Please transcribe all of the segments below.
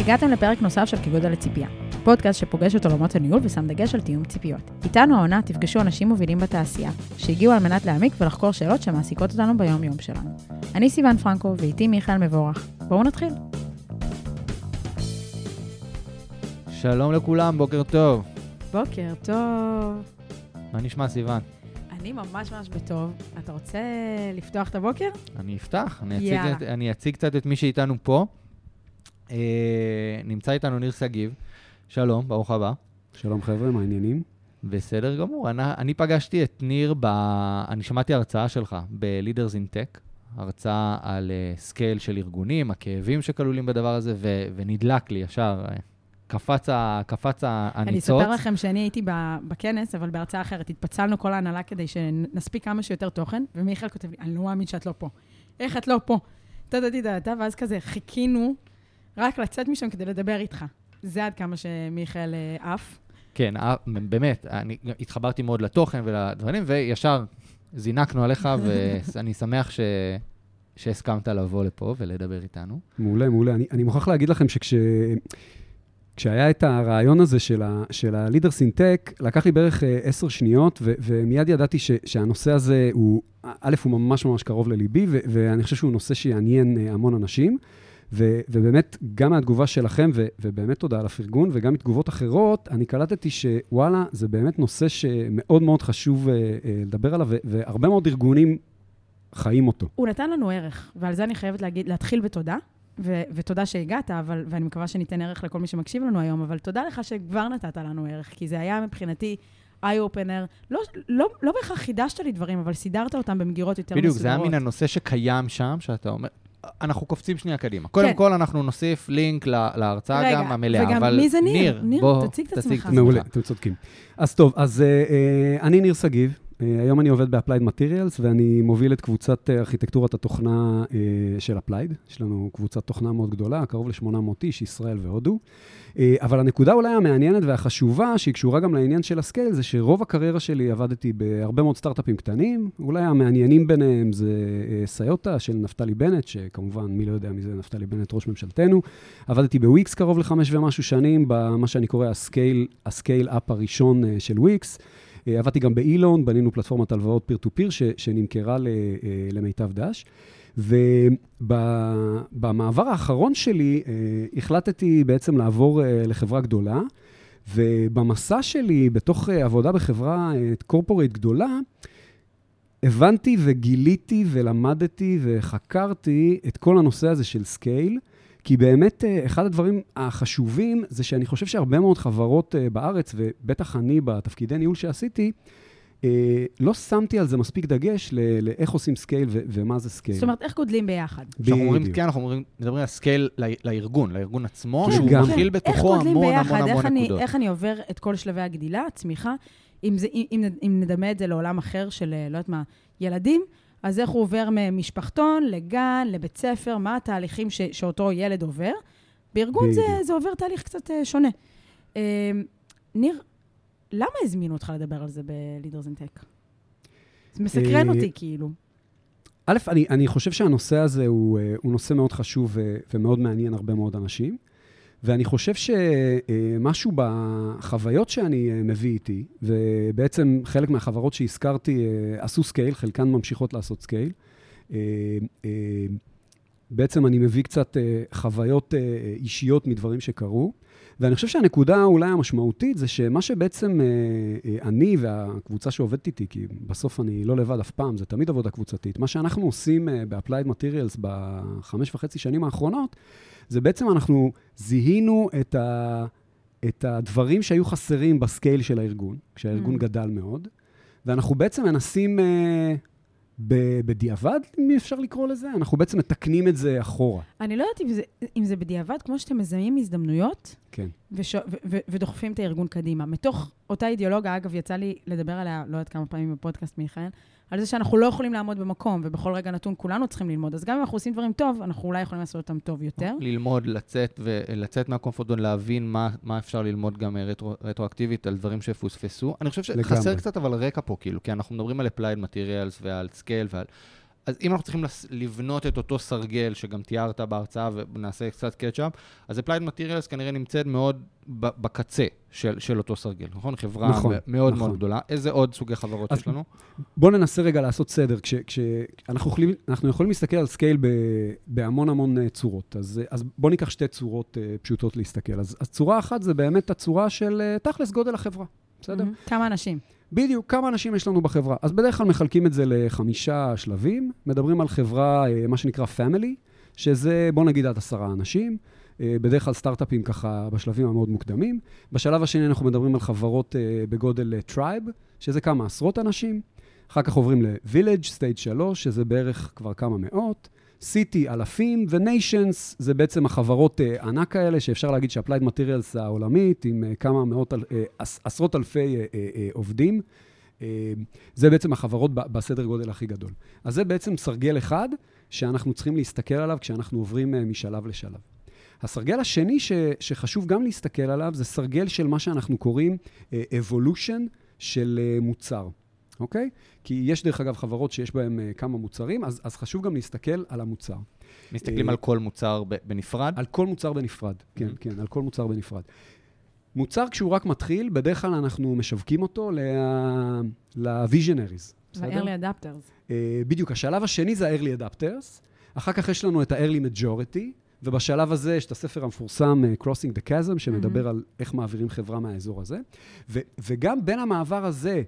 הגעתם לפרק נוסף של כגודל לציפייה, פודקאסט שפוגש את עולמות הניהול ושם דגש על תיאום ציפיות. איתנו העונה תפגשו אנשים מובילים בתעשייה, שהגיעו על מנת להעמיק ולחקור שאלות שמעסיקות אותנו ביום-יום שלנו. אני סיון פרנקו ואיתי מיכאל מבורך. בואו נתחיל. שלום לכולם, בוקר טוב. בוקר טוב. מה נשמע, סיוון? אני ממש ממש בטוב. אתה רוצה לפתוח את הבוקר? אני אפתח, אני אציג. את, אני אציג קצת את מי שאיתנו פה. אה, נמצא איתנו ניר שגיב. שלום, ברוך הבא. שלום חבר'ה, מה העניינים? בסדר גמור. אני, אני פגשתי את ניר, ב... אני שמעתי הרצאה שלך ב-Leaders in Tech, הרצאה על uh, scale של ארגונים, הכאבים שכלולים בדבר הזה, ו... ונדלק לי ישר. אה, קפץ, ה... קפץ ה- אני הניצוץ. אספר לכם שאני הייתי ב- בכנס, אבל בהרצאה אחרת. התפצלנו כל ההנהלה כדי שנספיק כמה שיותר תוכן, ומיכאל כותב לי, אני לא מאמין שאת לא פה. איך את לא פה? טה-טה-טה-טה, ואז כזה חיכינו רק לצאת משם כדי לדבר איתך. זה עד כמה שמיכאל אה, עף. כן, אה, באמת, אני התחברתי מאוד לתוכן ולדברים, וישר זינקנו עליך, ואני שמח ש... שהסכמת לבוא לפה ולדבר איתנו. מעולה, מעולה. אני, אני מוכרח להגיד לכם שכש... כשהיה את הרעיון הזה של, ה, של ה-Leaders in Tech, לקח לי בערך אה, עשר שניות, ו, ומיד ידעתי ש, שהנושא הזה הוא, א', הוא ממש ממש קרוב לליבי, ו, ואני חושב שהוא נושא שיעניין אה, המון אנשים. ו, ובאמת, גם מהתגובה שלכם, ו, ובאמת תודה על הפרגון, וגם מתגובות אחרות, אני קלטתי שוואלה, זה באמת נושא שמאוד מאוד חשוב אה, אה, לדבר עליו, ו, והרבה מאוד ארגונים חיים אותו. הוא נתן לנו ערך, ועל זה אני חייבת להגיד, להתחיל בתודה, ו- ותודה שהגעת, אבל, ואני מקווה שניתן ערך לכל מי שמקשיב לנו היום, אבל תודה לך שכבר נתת לנו ערך, כי זה היה מבחינתי איי-אופנר. לא, לא, לא בהכרח חידשת לי דברים, אבל סידרת אותם במגירות יותר בדיוק, מסודרות. זה היה מן הנושא שקיים שם, שאתה אומר, אנחנו קופצים שנייה קדימה. קודם כן. כל, אנחנו נוסיף לינק ל- להרצאה רגע, גם המלאה, וגם אבל מי זה ניר? ניר, בוא, תציג את עצמך. מעולה, אתם צודקים. אז טוב, אז אה, אה, אני ניר שגיב, היום אני עובד ב-Applied Materials, ואני מוביל את קבוצת אה, ארכיטקטורת התוכנה אה, של Applied. יש לנו קבוצת תוכנה מאוד גדולה, קרוב ל-800 איש, ישראל והודו. אה, אבל הנקודה אולי המעניינת והחשובה, שהיא קשורה גם לעניין של ה scale, זה שרוב הקריירה שלי עבדתי בהרבה מאוד סטארט-אפים קטנים. אולי המעניינים ביניהם זה אה, סאיוטה של נפתלי בנט, שכמובן, מי לא יודע מי זה נפתלי בנט, ראש ממשלתנו. עבדתי בוויקס קרוב לחמש ומשהו שנים, במה שאני קורא ה scale, ה scale-up הראשון אה, של וויקס. אה, עבדתי גם באילון, בנינו פלטפורמת הלוואות peer to peer שנמכרה אה, למיטב דש. ובמעבר האחרון שלי אה, החלטתי בעצם לעבור לחברה גדולה, ובמסע שלי בתוך עבודה בחברה corporate גדולה, הבנתי וגיליתי ולמדתי וחקרתי את כל הנושא הזה של scale, כי באמת אה, אחד הדברים החשובים זה שאני חושב שהרבה מאוד חברות אה, בארץ, ובטח אני בתפקידי ניהול שעשיתי, אה, לא שמתי על זה מספיק דגש ל- לאיך עושים scale ו- ומה זה scale. זאת אומרת, איך גודלים ביחד? כשאנחנו אומרים, בדיוק. כן, אנחנו מדברים על scale לארגון, לארגון עצמו, כן, שהוא גם. מכיל איך בתוכו המון ביחד? המון איך המון אני, נקודות. איך אני עובר את כל שלבי הגדילה, הצמיחה? אם, זה, אם, אם, אם נדמה את זה לעולם אחר של, לא יודעת מה, ילדים, אז איך הוא עובר ממשפחתון לגן, לבית ספר, מה התהליכים ש, שאותו ילד עובר? בארגון זה. זה עובר תהליך קצת אה, שונה. אה, ניר, למה הזמינו אותך לדבר על זה ב-Leaders in Tech? זה מסקרן אה, אותי, כאילו. א', אני, אני חושב שהנושא הזה הוא, אה, הוא נושא מאוד חשוב ו- ומאוד מעניין הרבה מאוד אנשים, ואני חושב שמשהו בחוויות שאני אה, מביא איתי, ובעצם חלק מהחברות שהזכרתי אה, עשו סקייל, חלקן ממשיכות לעשות סקייל. אה, בעצם אני מביא קצת חוויות אישיות מדברים שקרו, ואני חושב שהנקודה אולי המשמעותית זה שמה שבעצם אני והקבוצה שעובדת איתי, כי בסוף אני לא לבד אף פעם, זה תמיד עבודה קבוצתית, מה שאנחנו עושים ב-Applied Materials בחמש וחצי שנים האחרונות, זה בעצם אנחנו זיהינו את, ה, את הדברים שהיו חסרים בסקייל של הארגון, כשהארגון Mm. גדל מאוד, ואנחנו בעצם מנסים, אה, ב- בדיעבד, אם אפשר לקרוא לזה, אנחנו בעצם מתקנים את זה אחורה. אני לא יודעת אם זה, אם זה בדיעבד, כמו שאתם מזהים הזדמנויות, כן. וש... ו- ו- ודוחפים את הארגון קדימה. מתוך אותה אידיאולוגיה, אגב, יצא לי לדבר עליה לא יודעת כמה פעמים בפודקאסט, מיכאל, על זה שאנחנו לא יכולים לעמוד במקום, ובכל רגע נתון כולנו צריכים ללמוד. אז גם אם אנחנו עושים דברים טוב, אנחנו אולי יכולים לעשות אותם טוב יותר. ללמוד, לצאת, ולצאת מהקומפורט, להבין מה, מה אפשר ללמוד גם אה, רטרו, רטרואקטיבית על דברים שפוספסו. אני חושב שחסר לגמרי. קצת אבל רקע פה, כאילו, כי אנחנו מדברים על applied materials ועל scale ועל... אז אם אנחנו צריכים לבנות את אותו סרגל שגם תיארת בהרצאה ונעשה קצת קטשאפ, אז Applied Materials כנראה נמצאת מאוד בקצה של, של אותו סרגל, נכון? חברה נכון, מאוד נכון. מאוד גדולה. איזה עוד סוגי חברות יש לנו? בואו ננסה רגע לעשות סדר. כש, כש, אנחנו, יכולים, אנחנו יכולים להסתכל על סקייל ב, בהמון המון אה, צורות. אז, אה, אז בואו ניקח שתי צורות אה, פשוטות להסתכל. אז, אז צורה אחת זה באמת הצורה של אה, תכלס גודל החברה, בסדר? כמה אנשים? בדיוק, כמה אנשים יש לנו בחברה. אז בדרך כלל מחלקים את זה לחמישה שלבים. מדברים על חברה, אה, מה שנקרא family, שזה, בוא נגיד, עד עשרה אנשים. אה, בדרך כלל סטארט-אפים ככה בשלבים המאוד מוקדמים. בשלב השני אנחנו מדברים על חברות אה, בגודל tribe, שזה כמה עשרות אנשים. אחר כך עוברים ל-village, stage 3, שזה בערך כבר כמה מאות. City, אלפים, ו-nations, זה בעצם החברות אה, ענק האלה, שאפשר להגיד ש-applied materials העולמית, עם אה, כמה מאות, עש- עשרות אלפי עובדים. זה בעצם החברות בסדר גודל הכי גדול. אז זה בעצם סרגל אחד שאנחנו צריכים להסתכל עליו כשאנחנו עוברים משלב לשלב. הסרגל השני ש, שחשוב גם להסתכל עליו, זה סרגל של מה שאנחנו קוראים evolution של מוצר, אוקיי? כי יש דרך אגב חברות שיש בהן אה, כמה מוצרים, אז, אז חשוב גם להסתכל על המוצר. מסתכלים אה, על כל מוצר בנפרד? על כל מוצר בנפרד, כן, Mhm. כן, על כל מוצר בנפרד. מוצר, כשהוא רק מתחיל, בדרך כלל אנחנו משווקים אותו ל- ל-visionaries, בסדר? ב-early adapters. אה, בדיוק, השלב השני זה ה-early adapters, אחר כך יש לנו את ה-early majority, ובשלב הזה יש את הספר המפורסם אה, Crossing the Chasm, שמדבר על איך מעבירים חברה מהאזור הזה. ו- וגם בין המעבר הזה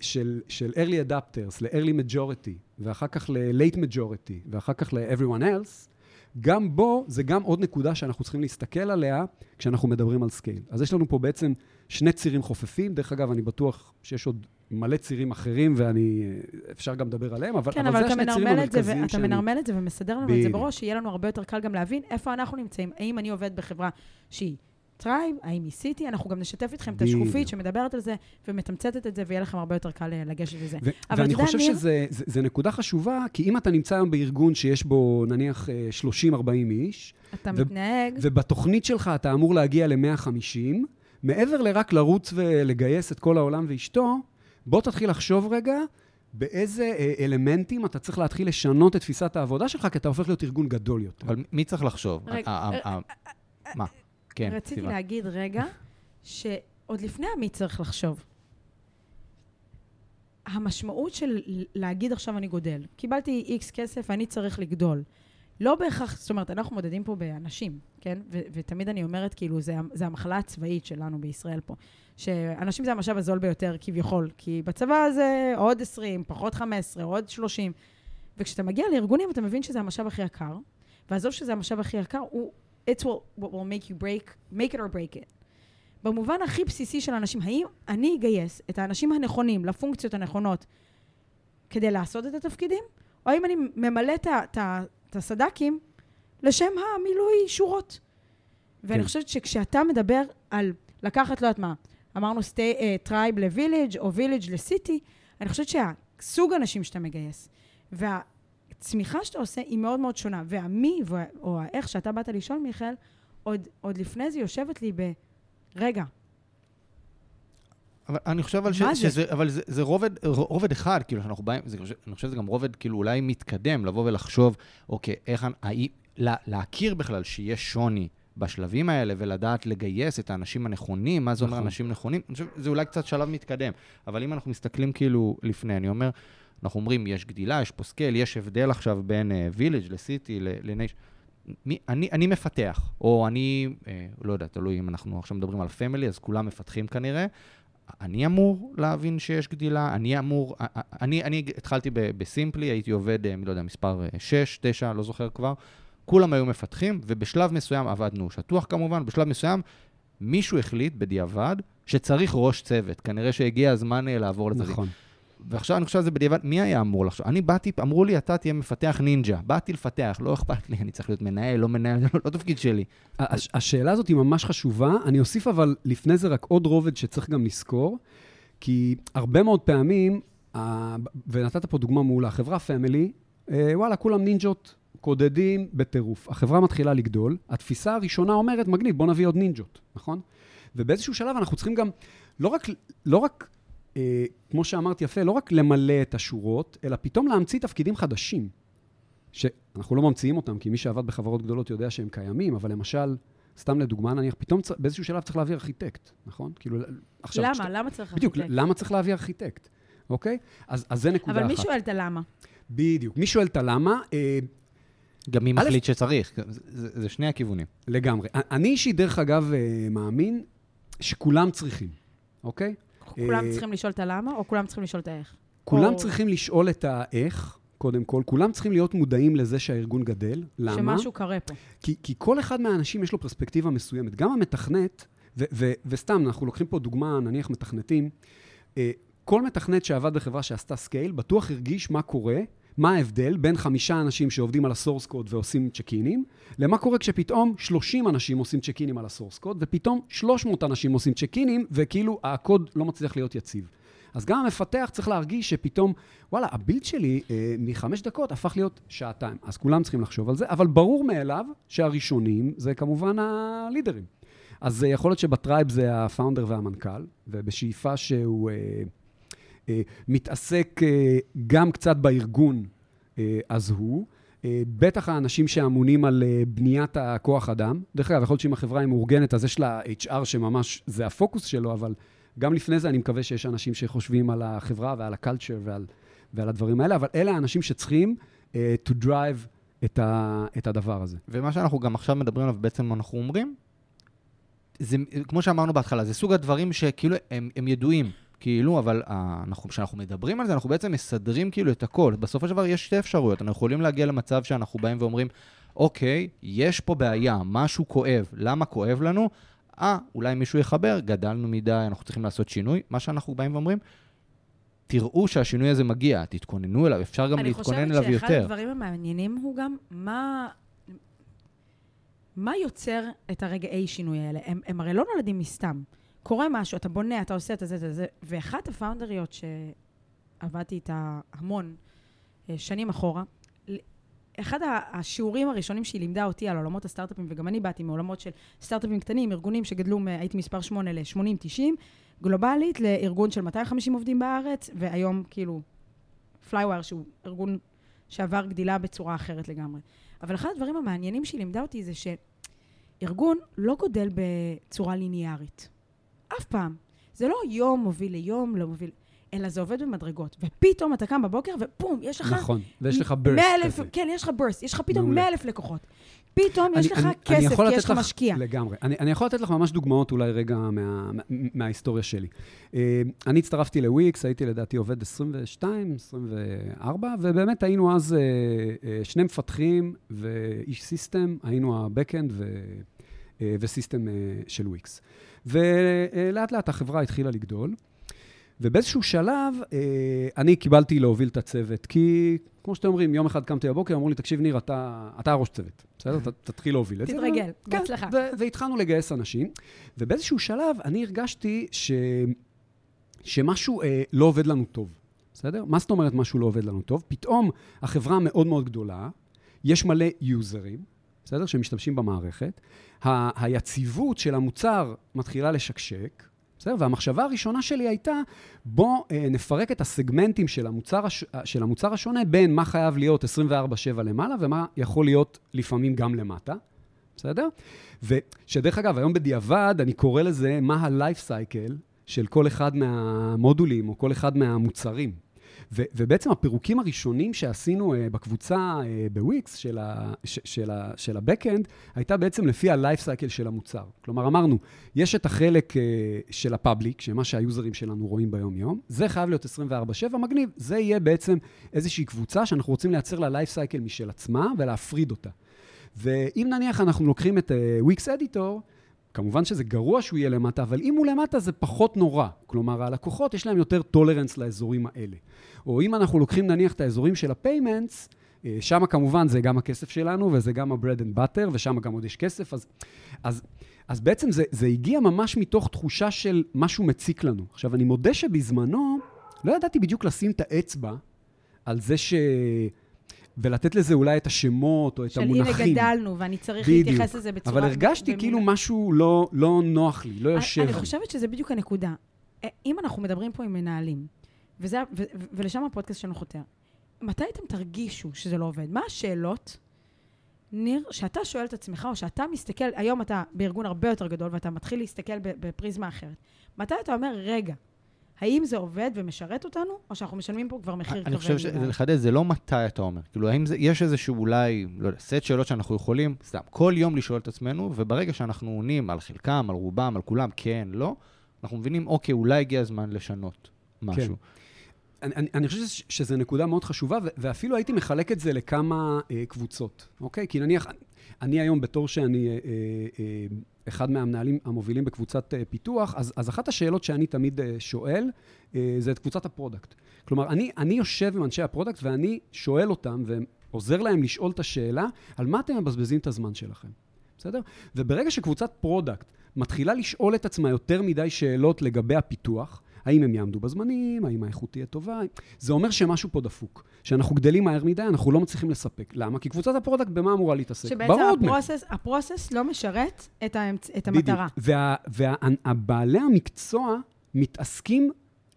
של, של early adopters ל-early majority, ואחר כך ל-late majority, ואחר כך ל-everyone else, גם בו, זה גם עוד נקודה שאנחנו צריכים להסתכל עליה כשאנחנו מדברים על סקייל. אז יש לנו פה בעצם שני צירים חופפים. דרך אגב, אני בטוח שיש עוד מלא צירים אחרים, ואני, אה, אפשר גם לדבר עליהם, אבל, כן, אבל, אבל זה אתה השני צירים מנרמל את זה, המרכזיים ואתה שאני... מנרמל את זה ומסדר לנו את זה. בראש, שיהיה לנו הרבה יותר קל גם להבין איפה אנחנו נמצאים. האם אני עובד בחברה שהיא tribe, האם היא city, אנחנו גם נשתף איתכם את השקופית. שמדברת על זה ומתמצתת את זה, ויהיה לכם הרבה יותר קל אה, לגשת לזה. ו- ואני חושב ניר- שזה זה, זה נקודה חשובה, כי אם אתה נמצא היום בארגון שיש בו נניח אה, 30-40 איש, אתה ו- מתנהג, ובתוכנית שלך אתה אמור להגיע ל-150, מעבר לרק לרוץ ולגייס את כל העולם ואשתו, בוא תתחיל לחשוב רגע באיזה אה, אלמנטים אתה צריך להתחיל לשנות את תפיסת העבודה שלך, כי אתה הופך להיות ארגון גדול יותר. אבל מי צריך לחשוב? רגע, אה, מה? כן, רציתי סיוון. להגיד רגע, שעוד לפני המי צריך לחשוב. המשמעות של להגיד עכשיו אני גודל. קיבלתי איקס כסף, אני צריך לגדול. לא בהכרח, זאת אומרת, אנחנו מודדים פה באנשים, כן? ו- ותמיד אני אומרת, כאילו, זה, זה המחלה הצבאית שלנו בישראל פה. שאנשים זה המשאב הזול ביותר, כביכול. כי בצבא זה עוד 20, פחות 15, עוד 30. וכשאתה מגיע לארגונים, אתה מבין שזה המשאב הכי יקר. ועזוב שזה המשאב הכי יקר, הוא... It's what, what will make you break, make it or break it. במובן הכי בסיסי של אנשים, האם אני אגייס את האנשים הנכונים לפונקציות הנכונות כדי לעשות את התפקידים, או האם אני ממלא את הסד"כים לשם המילוי שורות? ואני כן. חושבת שכשאתה מדבר על לקחת, לא יודעת מה, אמרנו city, tribe ל village או village ל city, אני חושבת שהסוג אנשים שאתה מגייס, והצמיחה שאתה עושה היא מאוד מאוד שונה. והמי, וה- או האיך שאתה באת לשאול, מיכאל, עוד, עוד לפני זה יושבת לי ב... רגע, אבל אני חושב אבל ש, זה? שזה, אבל זה, זה רובד, רובד אחד, כאילו, שאנחנו באים, זה, אני חושב שזה גם רובד, כאילו, אולי מתקדם, לבוא ולחשוב, אוקיי, איך, אני- האי, לה, להכיר בכלל שיש שוני בשלבים האלה, ולדעת לגייס את האנשים הנכונים, מה זה אומר נכון. אנשים נכונים, אני חושב שזה אולי קצת שלב מתקדם. אבל אם אנחנו מסתכלים כאילו לפני, אני אומר, אנחנו אומרים, יש גדילה, יש פה סקייל, יש הבדל עכשיו בין village ל city, לנייש... מי, אני, אני מפתח, או אני, אה, לא יודע, תלוי אם אנחנו עכשיו מדברים על family, אז כולם מפתחים כנראה. אני אמור להבין שיש גדילה, אני אמור, א- א- אני, אני התחלתי ב Simply, הייתי עובד, אה, מי לא יודע, מספר 6, 9, לא זוכר כבר. כולם היו מפתחים, ובשלב מסוים עבדנו שטוח כמובן, בשלב מסוים מישהו החליט בדיעבד שצריך ראש צוות. כנראה שהגיע הזמן אה, לעבור לצדדים. נכון. ועכשיו אני חושב על זה בדיעבד, מי היה אמור לחשוב? אני באתי, אמרו לי, אתה תהיה מפתח נינג'ה. באתי לפתח, לא אכפת לי, אני צריך להיות מנהל, לא מנהל, זה לא, תפקיד שלי. הש- השאלה הזאת היא ממש חשובה. אני אוסיף אבל לפני זה רק עוד רובד שצריך גם לזכור, כי הרבה מאוד פעמים, ונתת פה דוגמה מעולה, חברה פמילי, אה, וואלה, כולם נינג'ות, קודדים בטירוף. החברה מתחילה לגדול, התפיסה הראשונה אומרת, מגניב, בוא נביא עוד נינג'ות, נכון? ובאיזשהו שלב אנחנו צריכים גם לא רק, לא רק אה, כמו שאמרת יפה, לא רק למלא את השורות, אלא פתאום להמציא תפקידים חדשים. שאנחנו לא ממציאים אותם, כי מי שעבד בחברות גדולות יודע שהם קיימים, אבל למשל, סתם לדוגמה, נניח, פתאום צ... באיזשהו שלב צריך להביא ארכיטקט, נכון? כאילו, עכשיו... למה? כשאתה- למה צריך בדיוק, ארכיטקט? למה צריך להביא ארכיטקט, אוקיי? אז, אז זה נקודה אבל אחת. מי שואל את הלמה? בדיוק. מי שואל את הלמה? אה, גם מי מחליט שצריך, זה- זה זה שני הכיוונים. לגמרי. אני אישית, דרך אגב, אה, מאמין שכולם צריכים, אוקיי? כולם אה, צריכים לשאול את הלמה, או כולם צריכים לשאול את האיך? כולם או- צריכים לשאול את האיך, קודם כל. כולם צריכים להיות מודעים לזה שהארגון גדל. למה? שמשהו קורה פה. כי, כי כל אחד מהאנשים יש לו פרספקטיבה מסוימת. גם המתכנת, ו- ו- וסתם, אנחנו לוקחים פה דוגמה, נניח מתכנתים, אה, כל מתכנת שעבד בחברה שעשתה סקייל, בטוח הרגיש מה קורה, מה ההבדל בין חמישה אנשים שעובדים על ה source code ועושים check-inים, למה קורה כשפתאום 30 אנשים עושים check-inים על ה source code, ופתאום 300 אנשים עושים check-inים, וכאילו הקוד לא מצליח להיות יציב. אז גם המפתח צריך להרגיש שפתאום, וואלה, ה build שלי אה, מחמש דקות הפך להיות שעתיים. אז כולם צריכים לחשוב על זה, אבל ברור מאליו שהראשונים זה כמובן ה leaderים. אז יכול להיות שב tribe זה ה founder והמנכ"ל, ובשאיפה שהוא אה, מתעסק אה, גם קצת בארגון, אה, אז הוא. אה, בטח האנשים שאמונים על אה, בניית הכוח אדם. דרך אגב, יכול להיות שאם החברה היא מאורגנת, אז יש לה HR שממש, זה הפוקוס שלו, אבל גם לפני זה אני מקווה שיש אנשים שחושבים על החברה ועל ה-culture ועל, ועל הדברים האלה, אבל אלה האנשים שצריכים uh, to drive את, ה, את הדבר הזה. ומה שאנחנו גם עכשיו מדברים עליו, בעצם אנחנו אומרים, זה, כמו שאמרנו בהתחלה, זה סוג הדברים שכאילו הם, הם ידועים, כאילו, אבל אה, אנחנו, כשאנחנו מדברים על זה, אנחנו בעצם מסדרים כאילו את הכל. בסופו של דבר יש שתי אפשרויות. אנחנו יכולים להגיע למצב שאנחנו באים ואומרים, אוקיי, יש פה בעיה, משהו כואב, למה כואב לנו? אה, אולי מישהו יחבר, גדלנו מדי, אנחנו צריכים לעשות שינוי. מה שאנחנו באים ואומרים, תראו שהשינוי הזה מגיע, תתכוננו אליו, אפשר גם להתכונן אליו אני חושבת שאחד יותר. הדברים המעניינים הוא גם מה... מה יוצר את הרגעי שינוי האלה? הם, הם הרי לא נולדים מסתם. קורה משהו, אתה בונה, אתה עושה את זה, זה, זה. ואחת ה founderיות שעבדתי איתה המון אה, שנים אחורה, אחד השיעורים הראשונים שהיא לימדה אותי על עולמות הסטארט-אפים, וגם אני באתי מעולמות של סטארט-אפים קטנים, ארגונים שגדלו, הייתי מספר 8 ל-80-90, גלובלית, לארגון של 250 עובדים בארץ, והיום כאילו Plarium, שהוא ארגון שעבר גדילה בצורה אחרת לגמרי. אבל אחד הדברים המעניינים שהיא לימדה אותי זה שארגון לא גודל בצורה ליניארית. אף פעם. זה לא יום מוביל ליום, לא מוביל... אלא זה עובד במדרגות. ופתאום אתה קם בבוקר, ופום, יש לך... נכון, ויש לך burst 100 אלף, כזה. כן, יש לך burst, יש לך פתאום מעולה. 100 אלף לקוחות. פתאום יש אני- לך אני- אני כסף, יכול כי יש לך משקיע. לגמרי. אני, אני יכול לתת לך ממש דוגמאות אולי רגע מה, מה, מההיסטוריה שלי. אה, אני הצטרפתי לוויקס, הייתי לדעתי עובד 22, 24, ובאמת היינו אז אה, אה, שני מפתחים ואיש סיסטם, היינו ה-Backend ו- וסיסטם של וויקס. ולאט לאט החברה התחילה לגדול. ובאיזשהו שלב, אה, אני קיבלתי להוביל את הצוות, כי כמו שאתם אומרים, יום אחד קמתי בבוקר, אמרו לי, תקשיב, ניר, אתה, אתה הראש צוות, בסדר? תתחיל להוביל את זה. תתרגל, ו- בהצלחה. כן, והתחלנו לגייס אנשים, ובאיזשהו שלב אני הרגשתי ש... שמשהו אה, לא עובד לנו טוב, בסדר? מה זאת אומרת משהו לא עובד לנו טוב? פתאום החברה מאוד מאוד גדולה, יש מלא יוזרים, בסדר? שמשתמשים במערכת, ה- היציבות של המוצר מתחילה לשקשק, בסדר? והמחשבה הראשונה שלי הייתה, בוא אה, נפרק את הסגמנטים של המוצר, הש... של המוצר השונה בין מה חייב להיות 24/7 למעלה ומה יכול להיות לפעמים גם למטה, בסדר? ושדרך אגב, היום בדיעבד אני קורא לזה מה ה-life cycle של כל אחד מהמודולים או כל אחד מהמוצרים. ו- ובעצם הפירוקים הראשונים שעשינו uh, בקבוצה uh, בוויקס של, ה- ש- של, ה- של ה-Backend, הייתה בעצם לפי ה-life cycle של המוצר. כלומר, אמרנו, יש את החלק uh, של ה public, שמה שה userים שלנו רואים ביום-יום, זה חייב להיות 24/7, מגניב. זה יהיה בעצם איזושהי קבוצה שאנחנו רוצים לייצר לה life cycle משל עצמה ולהפריד אותה. ואם נניח אנחנו לוקחים את Wix uh, Editor, כמובן שזה גרוע שהוא יהיה למטה, אבל אם הוא למטה זה פחות נורא. כלומר, הלקוחות יש להם יותר tolerance לאזורים האלה. או אם אנחנו לוקחים נניח את האזורים של ה payments, שם כמובן זה גם הכסף שלנו, וזה גם ה-bread and butter, ושם גם עוד יש כסף, אז, אז, אז בעצם זה, זה הגיע ממש מתוך תחושה של משהו מציק לנו. עכשיו, אני מודה שבזמנו לא ידעתי בדיוק לשים את האצבע על זה ש... ולתת לזה אולי את השמות או את של המונחים. הנה גדלנו, ואני צריך בדיוק. להתייחס לזה בצורה... אבל הרגשתי כאילו משהו לא, לא נוח לי, לא יושב אני לי. חושבת שזה בדיוק הנקודה. אם אנחנו מדברים פה עם מנהלים, וזה, ו, ו, ולשם הפודקאסט שלנו חותר, מתי אתם תרגישו שזה לא עובד? מה השאלות, ניר, שאתה שואל את עצמך, או שאתה מסתכל, היום אתה בארגון הרבה יותר גדול, ואתה מתחיל להסתכל בפריזמה אחרת. מתי אתה אומר, רגע, האם זה עובד ומשרת אותנו, או שאנחנו משלמים פה כבר מחיר כבד אני חושב שזה לחדד, זה לא מתי אתה אומר. כאילו, האם זה, יש איזשהו אולי, לא יודע, סט שאלות שאנחנו יכולים, סתם, כל יום לשאול את עצמנו, וברגע שאנחנו עונים על חלקם, על רובם, על כולם, כן, לא, אנחנו מבינים, אוקיי, אולי הגיע הזמן לשנות משהו. כן. אני, אני, אני חושב שזו נקודה מאוד חשובה, ואפילו הייתי מחלק את זה לכמה אה, קבוצות, אוקיי? כי נניח, אני היום, בתור שאני אה, אה, אחד מהמנהלים המובילים בקבוצת אה, פיתוח, אז, אז אחת השאלות שאני תמיד אה, שואל, אה, זה את קבוצת ה product. כלומר, אני, אני יושב עם אנשי ה product ואני שואל אותם ועוזר להם לשאול את השאלה, על מה אתם מבזבזים את הזמן שלכם, בסדר? וברגע שקבוצת product מתחילה לשאול את עצמה יותר מדי שאלות לגבי הפיתוח, האם הם יעמדו בזמנים, האם האיכות תהיה טובה, זה אומר שמשהו פה דפוק. שאנחנו גדלים מהר מדי, אנחנו לא מצליחים לספק. למה? כי קבוצת ה product במה אמורה להתעסק? שבעצם הפרוסס, הפרוסס לא משרת את, האמצ... את המטרה. בדיוק. ובעלי וה, המקצוע מתעסקים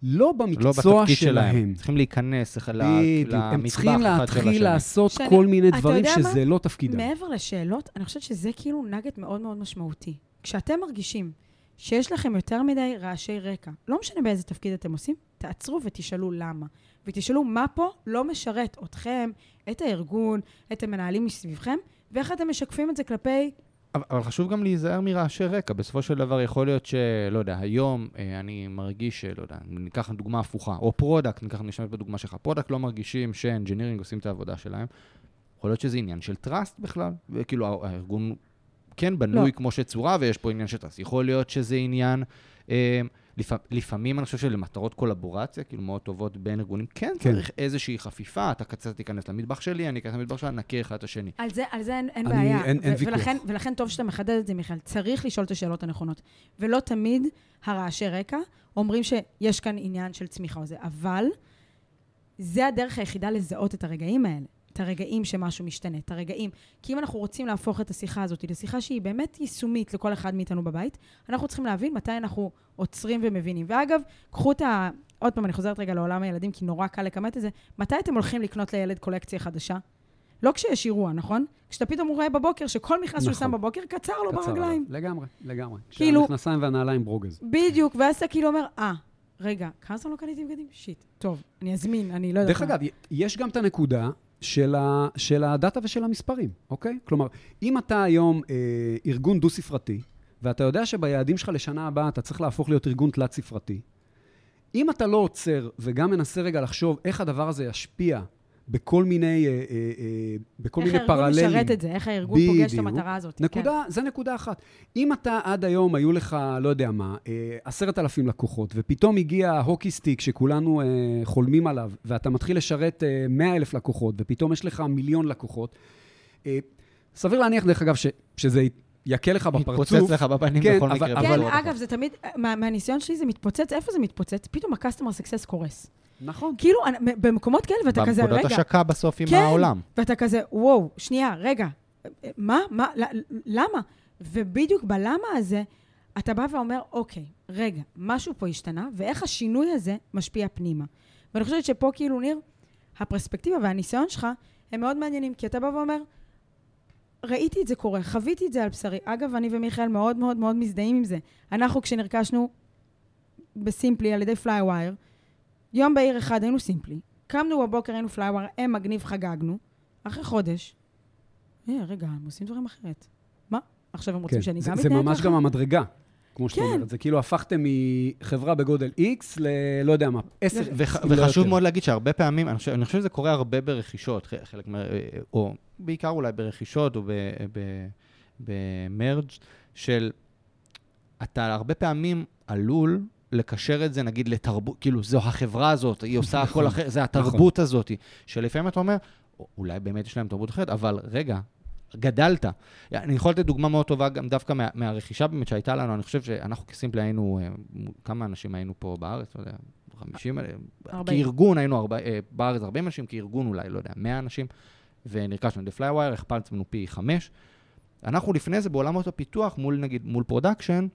לא במקצוע לא שלהם. שלהם. צריכים להיכנס למטבח הם צריכים להתחיל לעשות שאני, כל מיני דברים שזה מה? לא תפקידם. מעבר לשאלות, אני חושבת שזה כאילו nugget מאוד מאוד משמעותי. כשאתם מרגישים שיש לכם יותר מדי רעשי רקע, לא משנה באיזה תפקיד אתם עושים, תעצרו ותשאלו למה. ותשאלו מה פה לא משרת אתכם, את הארגון, את המנהלים מסביבכם, ואיך אתם משקפים את זה כלפי... אבל חשוב גם להיזהר מרעשי רקע. בסופו של דבר יכול להיות שלא יודע, היום אה, אני מרגיש שלא יודע, ניקח דוגמה הפוכה, או product, ניקח, נשמע בדוגמה שלך, product לא מרגישים ש engineering עושים את העבודה שלהם. יכול להיות שזה עניין של trust בכלל, וכאילו הארגון כן בנוי לא. כמו שצורה, ויש פה עניין trust. יכול להיות שזה עניין... אה, לפ... לפעמים אני חושב שלמטרות קולבורציה, כאילו מאוד טובות בין ארגונים, כן, כן. צריך איזושהי חפיפה, אתה קצת תיכנס למטבח שלי, אני אכנס למטבח שלי, נכיר אחד את השני. על זה, על זה אין, אין אני, בעיה. אין, אין ויכוח. ולכן, ולכן טוב שאתה מחדד את זה, מיכאל. צריך לשאול את השאלות הנכונות. ולא תמיד הרעשי רקע אומרים שיש כאן עניין של צמיחה או זה, אבל זה הדרך היחידה לזהות את הרגעים האלה. את הרגעים שמשהו משתנה, את הרגעים. כי אם אנחנו רוצים להפוך את השיחה הזאת לשיחה שהיא באמת יישומית לכל אחד מאיתנו בבית, אנחנו צריכים להבין מתי אנחנו עוצרים ומבינים. ואגב, קחו את ה... עוד פעם, אני חוזרת רגע לעולם הילדים, כי נורא קל לכמת את זה. מתי אתם הולכים לקנות לילד קולקציה חדשה? לא כשיש אירוע, נכון? כשאתה פתאום רואה בבוקר שכל מכנס נכון. שהוא שם בבוקר, קצר לו קצר ברגליים. לגמרי, לגמרי. כאילו... כשהמכנסיים והנעליים ברוגז. בדיוק, ואז אתה כאילו אומר, אה, רגע, כמה זמן לא קניתי בגדים? שיט. טוב, אני אזמין, אני לא יודעת. דרך אגב, יש גם את הנקודה של, ה, של הדאטה ושל המספרים, אוקיי? כלומר, אם אתה היום אה, ארגון דו-ספרתי, ואתה יודע שביעדים שלך לשנה הבאה אתה צריך להפוך להיות ארגון תלת-ספרתי, אם אתה לא עוצר וגם מנסה רגע לחשוב איך הדבר הזה ישפיע בכל מיני, אה, אה, אה, בכל מיני פרללים. איך הארגון משרת את זה, איך הארגון בדיוק. פוגש את המטרה הזאת. נקודה, כן. זה נקודה אחת. אם אתה עד היום, היו לך, לא יודע מה, עשרת אלפים לקוחות, ופתאום הגיע ההוקי סטיק שכולנו חולמים עליו, ואתה מתחיל לשרת מאה אלף לקוחות, ופתאום יש לך מיליון לקוחות, סביר להניח, דרך אגב, ש, שזה יכה לך בפרצוף. מתפוצץ לך בפנים כן, בכל מקרה. כן, אגב, זה תמיד, מה, מהניסיון שלי זה מתפוצץ, איפה זה מתפוצץ? פתאום ה-customer success קורס. נכון. כאילו, במקומות כאלה, ואתה כזה, רגע... בעבודת השקה בסוף עם כן, העולם. ואתה כזה, וואו, שנייה, רגע, מה, מה, למה? ובדיוק בלמה הזה, אתה בא ואומר, אוקיי, רגע, משהו פה השתנה, ואיך השינוי הזה משפיע פנימה. ואני חושבת שפה, כאילו, ניר, הפרספקטיבה והניסיון שלך הם מאוד מעניינים, כי אתה בא ואומר, ראיתי את זה קורה, חוויתי את זה על בשרי. אגב, אני ומיכאל מאוד מאוד מאוד מזדהים עם זה. אנחנו, כשנרכשנו בסימפלי על ידי פלייווייר, יום בהיר אחד היינו סימפלי, קמנו בבוקר, היינו פלייווייר, הם מגניב, חגגנו. אחרי חודש, אה, רגע, הם עושים דברים אחרת. מה? עכשיו הם רוצים כן. שאני גם אתנהג ככה? זה ממש גם המדרגה, כמו שאת כן. אומרת. זה כאילו הפכתם מחברה בגודל X ל... לא יודע מה, 10. וח, וחשוב מאוד להגיד שהרבה פעמים, אני חושב, אני חושב שזה קורה הרבה ברכישות, חלק מה... או בעיקר אולי ברכישות או במרג' של... אתה הרבה פעמים עלול לקשר את זה, נגיד, לתרבות, כאילו, זו החברה הזאת, היא עושה הכל נכון, אחר, זה התרבות נכון. הזאת, שלפעמים אתה אומר, אולי באמת יש להם תרבות אחרת, אבל רגע, גדלת. אני יכול לתת דוגמה מאוד טובה גם דווקא מה, מהרכישה באמת שהייתה לנו, אני חושב שאנחנו כסימפלי היינו, אה, כמה אנשים היינו פה בארץ, לא יודע, 50, 40. כארגון היינו ארבע, אה, בארץ 40 אנשים, כארגון אולי, לא יודע, 100 אנשים, ונרכשנו על ידי פלייווייר, הכפלנו פי 5. אנחנו לפני זה בעולמות הפיתוח, מול נגיד, מול production,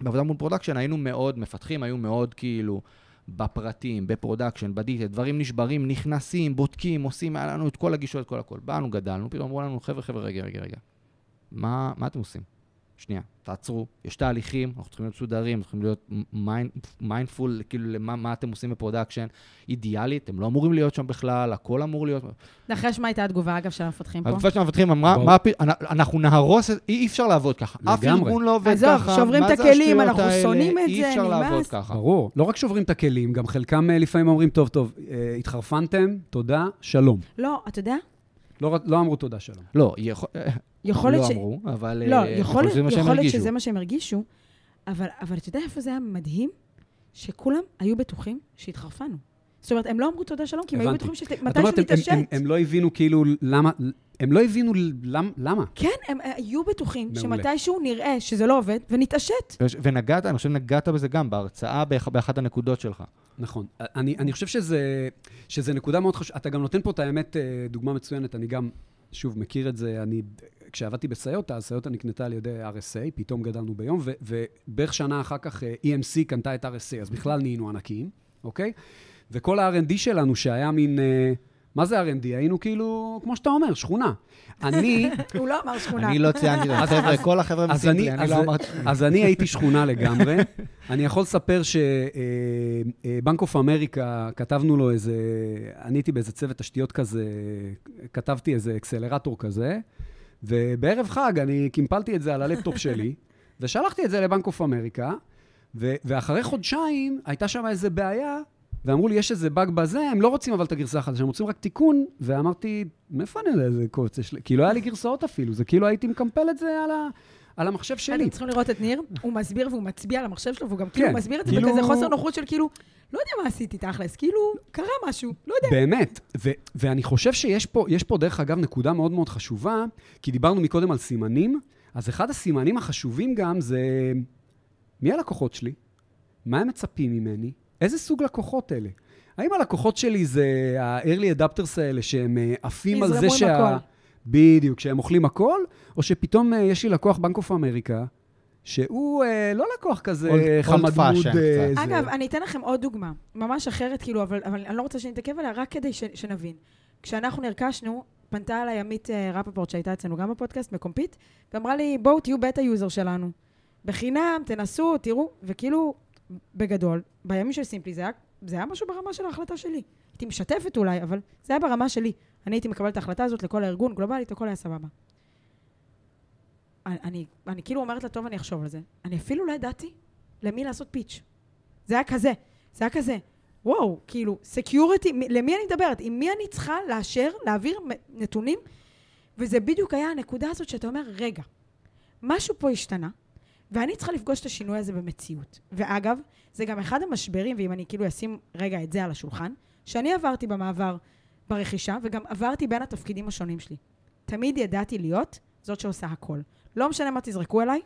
בעבודה מול production היינו מאוד מפתחים, היו מאוד כאילו בפרטים, ב production, בדאטה, דברים נשברים, נכנסים, בודקים, עושים, היה לנו את כל הגישות, את כל הכל. באנו, גדלנו, פתאום אמרו לנו, חבר'ה, חבר'ה, רגע, רגע, רגע. מה, מה אתם עושים? שנייה, תעצרו, יש תהליכים, אנחנו צריכים להיות מסודרים, צריכים להיות mindful, כאילו, למה מה אתם עושים ב production. אידיאלית, אתם לא אמורים להיות שם בכלל, הכל אמור להיות... נחש מה הייתה התגובה, אגב, של המפתחים פה? התגובה של המפתחים אמרה. מה, אנחנו נהרוס, אי אפשר לעבוד ככה. אף לגמרי. ארגון לא עובד עזוב, ככה. שוברים מה את הכלים, אנחנו? שונאים את אי זה, אפשר נמאס. לעבוד ככה. ברור. לא רק שוברים את הכלים, גם חלקם אה, לפעמים אומרים, טוב, טוב, אה, התחרפנתם, תודה, שלום. לא, אתה יודע, לא, לא אמרו תודה, שלום. לא, יכול- להיות לא ש... אמרו, אבל לא, אה, יכול להיות שזה מה שהם יכול להיות הרגישו. שזה מה שהם הרגישו, אבל אבל אתה יודע איפה זה היה מדהים? שכולם היו בטוחים שהתחרפנו. זאת אומרת, הם לא אמרו תודה שלום, כי הם היו. בטוחים את אומרת, שמתישהו הם- הם- נתעשת. הם- הם לא הבינו כאילו למה, הם לא הבינו למ- למה. כן, הם היו בטוחים מעולה. שמתישהו נראה שזה לא עובד, ונתעשת. ונגעת, אני חושב שנגעת בזה גם בהרצאה, באח- באחת הנקודות שלך. נכון. אני, אני חושב שזה, שזה נקודה מאוד חשובה. אתה גם נותן פה את האמת, אה, דוגמה מצוינת. אני גם, שוב, מכיר את זה. אני, כשעבדתי בסיוטה, אז סיוטה נקנתה על ידי RSA, פתאום גדלנו ביום, ובערך שנה אחר כך אה, EMC קנתה את RSA, אז בכלל נהיינו ענקיים, אוקיי? וכל ה-R&D שלנו, שהיה מין... אה, מה זה R&D? היינו כאילו, כמו שאתה אומר, שכונה. אני, הוא לא אמר שכונה. אני לא ציינתי, אז- חבר'ה, אז- כל החבר'ה אז מסימפלי, אני- לא אמרתי שכונה. אז אני הייתי שכונה לגמרי. אני יכול לספר שבנק אוף אמריקה, כתבנו לו איזה, אני הייתי באיזה צוות תשתיות כזה, כתבתי איזה accelerator כזה, ובערב חג אני קימפלתי את זה על הלפטופ שלי, ושלחתי את זה לבנק אוף אמריקה, ו- ואחרי חודשיים הייתה שם איזה בעיה, ואמרו לי, יש איזה באג בזה, הם לא רוצים אבל את הגרסה החדשה, הם רוצים רק תיקון, ואמרתי, מאיפה אני יודע איזה קובץ יש לי? כי לא היה לי גרסאות אפילו, זה כאילו הייתי מקמפל את זה על, ה- על המחשב שלי. אתם צריכים לראות את ניר, הוא מסביר והוא מצביע על המחשב שלו, והוא גם כאילו כן, מסביר את זה כאילו- בכזה חוסר נוחות של כאילו, לא יודע מה עשיתי תכלס, כאילו, קרה משהו, לא יודע. באמת, ו- ואני חושב שיש פה, פה, דרך אגב, נקודה מאוד מאוד חשובה, כי דיברנו מקודם על סימנים, אז אחד הסימנים החשובים גם זה מי הלקוחות שלי? מה הם מצפים ממני? איזה סוג לקוחות אלה? האם הלקוחות שלי זה ה-early adapters האלה שהם אה, עפים על זה יזרמו עם שה... הכל. בדיוק, שהם אוכלים הכל, או שפתאום אה, יש לי לקוח בנק אוף אמריקה, שהוא אה, לא לקוח כזה חמדמוד. אה. אגב, אני אתן לכם עוד דוגמה, ממש אחרת, כאילו, אבל, אבל אני לא רוצה שנתעכב עליה, רק כדי ש, שנבין. כשאנחנו נרכשנו, פנתה אליי עמית אה, רפפורט, שהייתה אצלנו גם בפודקאסט, מקומפית, ואמרה לי, בואו תהיו beta user שלנו. בחינם, תנסו, תראו, וכאילו, בגדול, בימים של סימפלי זה היה, זה היה משהו ברמה של ההחלטה שלי. הייתי משתפת אולי, אבל זה היה ברמה שלי. אני הייתי מקבלת את ההחלטה הזאת לכל הארגון, גלובלית, הכל היה סבבה. אני, אני, אני כאילו אומרת לה, טוב, אני אחשוב על זה. אני אפילו לא ידעתי למי לעשות pitch. זה היה כזה, זה היה כזה. וואו, כאילו, security, למי אני מדברת? עם מי אני צריכה לאשר, להעביר נתונים? וזה בדיוק היה הנקודה הזאת שאתה אומר, רגע, משהו פה השתנה, ואני צריכה לפגוש את השינוי הזה במציאות. ואגב, זה גם אחד המשברים, ואם אני כאילו אשים רגע את זה על השולחן, שאני עברתי במעבר ברכישה, וגם עברתי בין התפקידים השונים שלי. תמיד ידעתי להיות זאת שעושה הכל. לא משנה מה תזרקו אליי,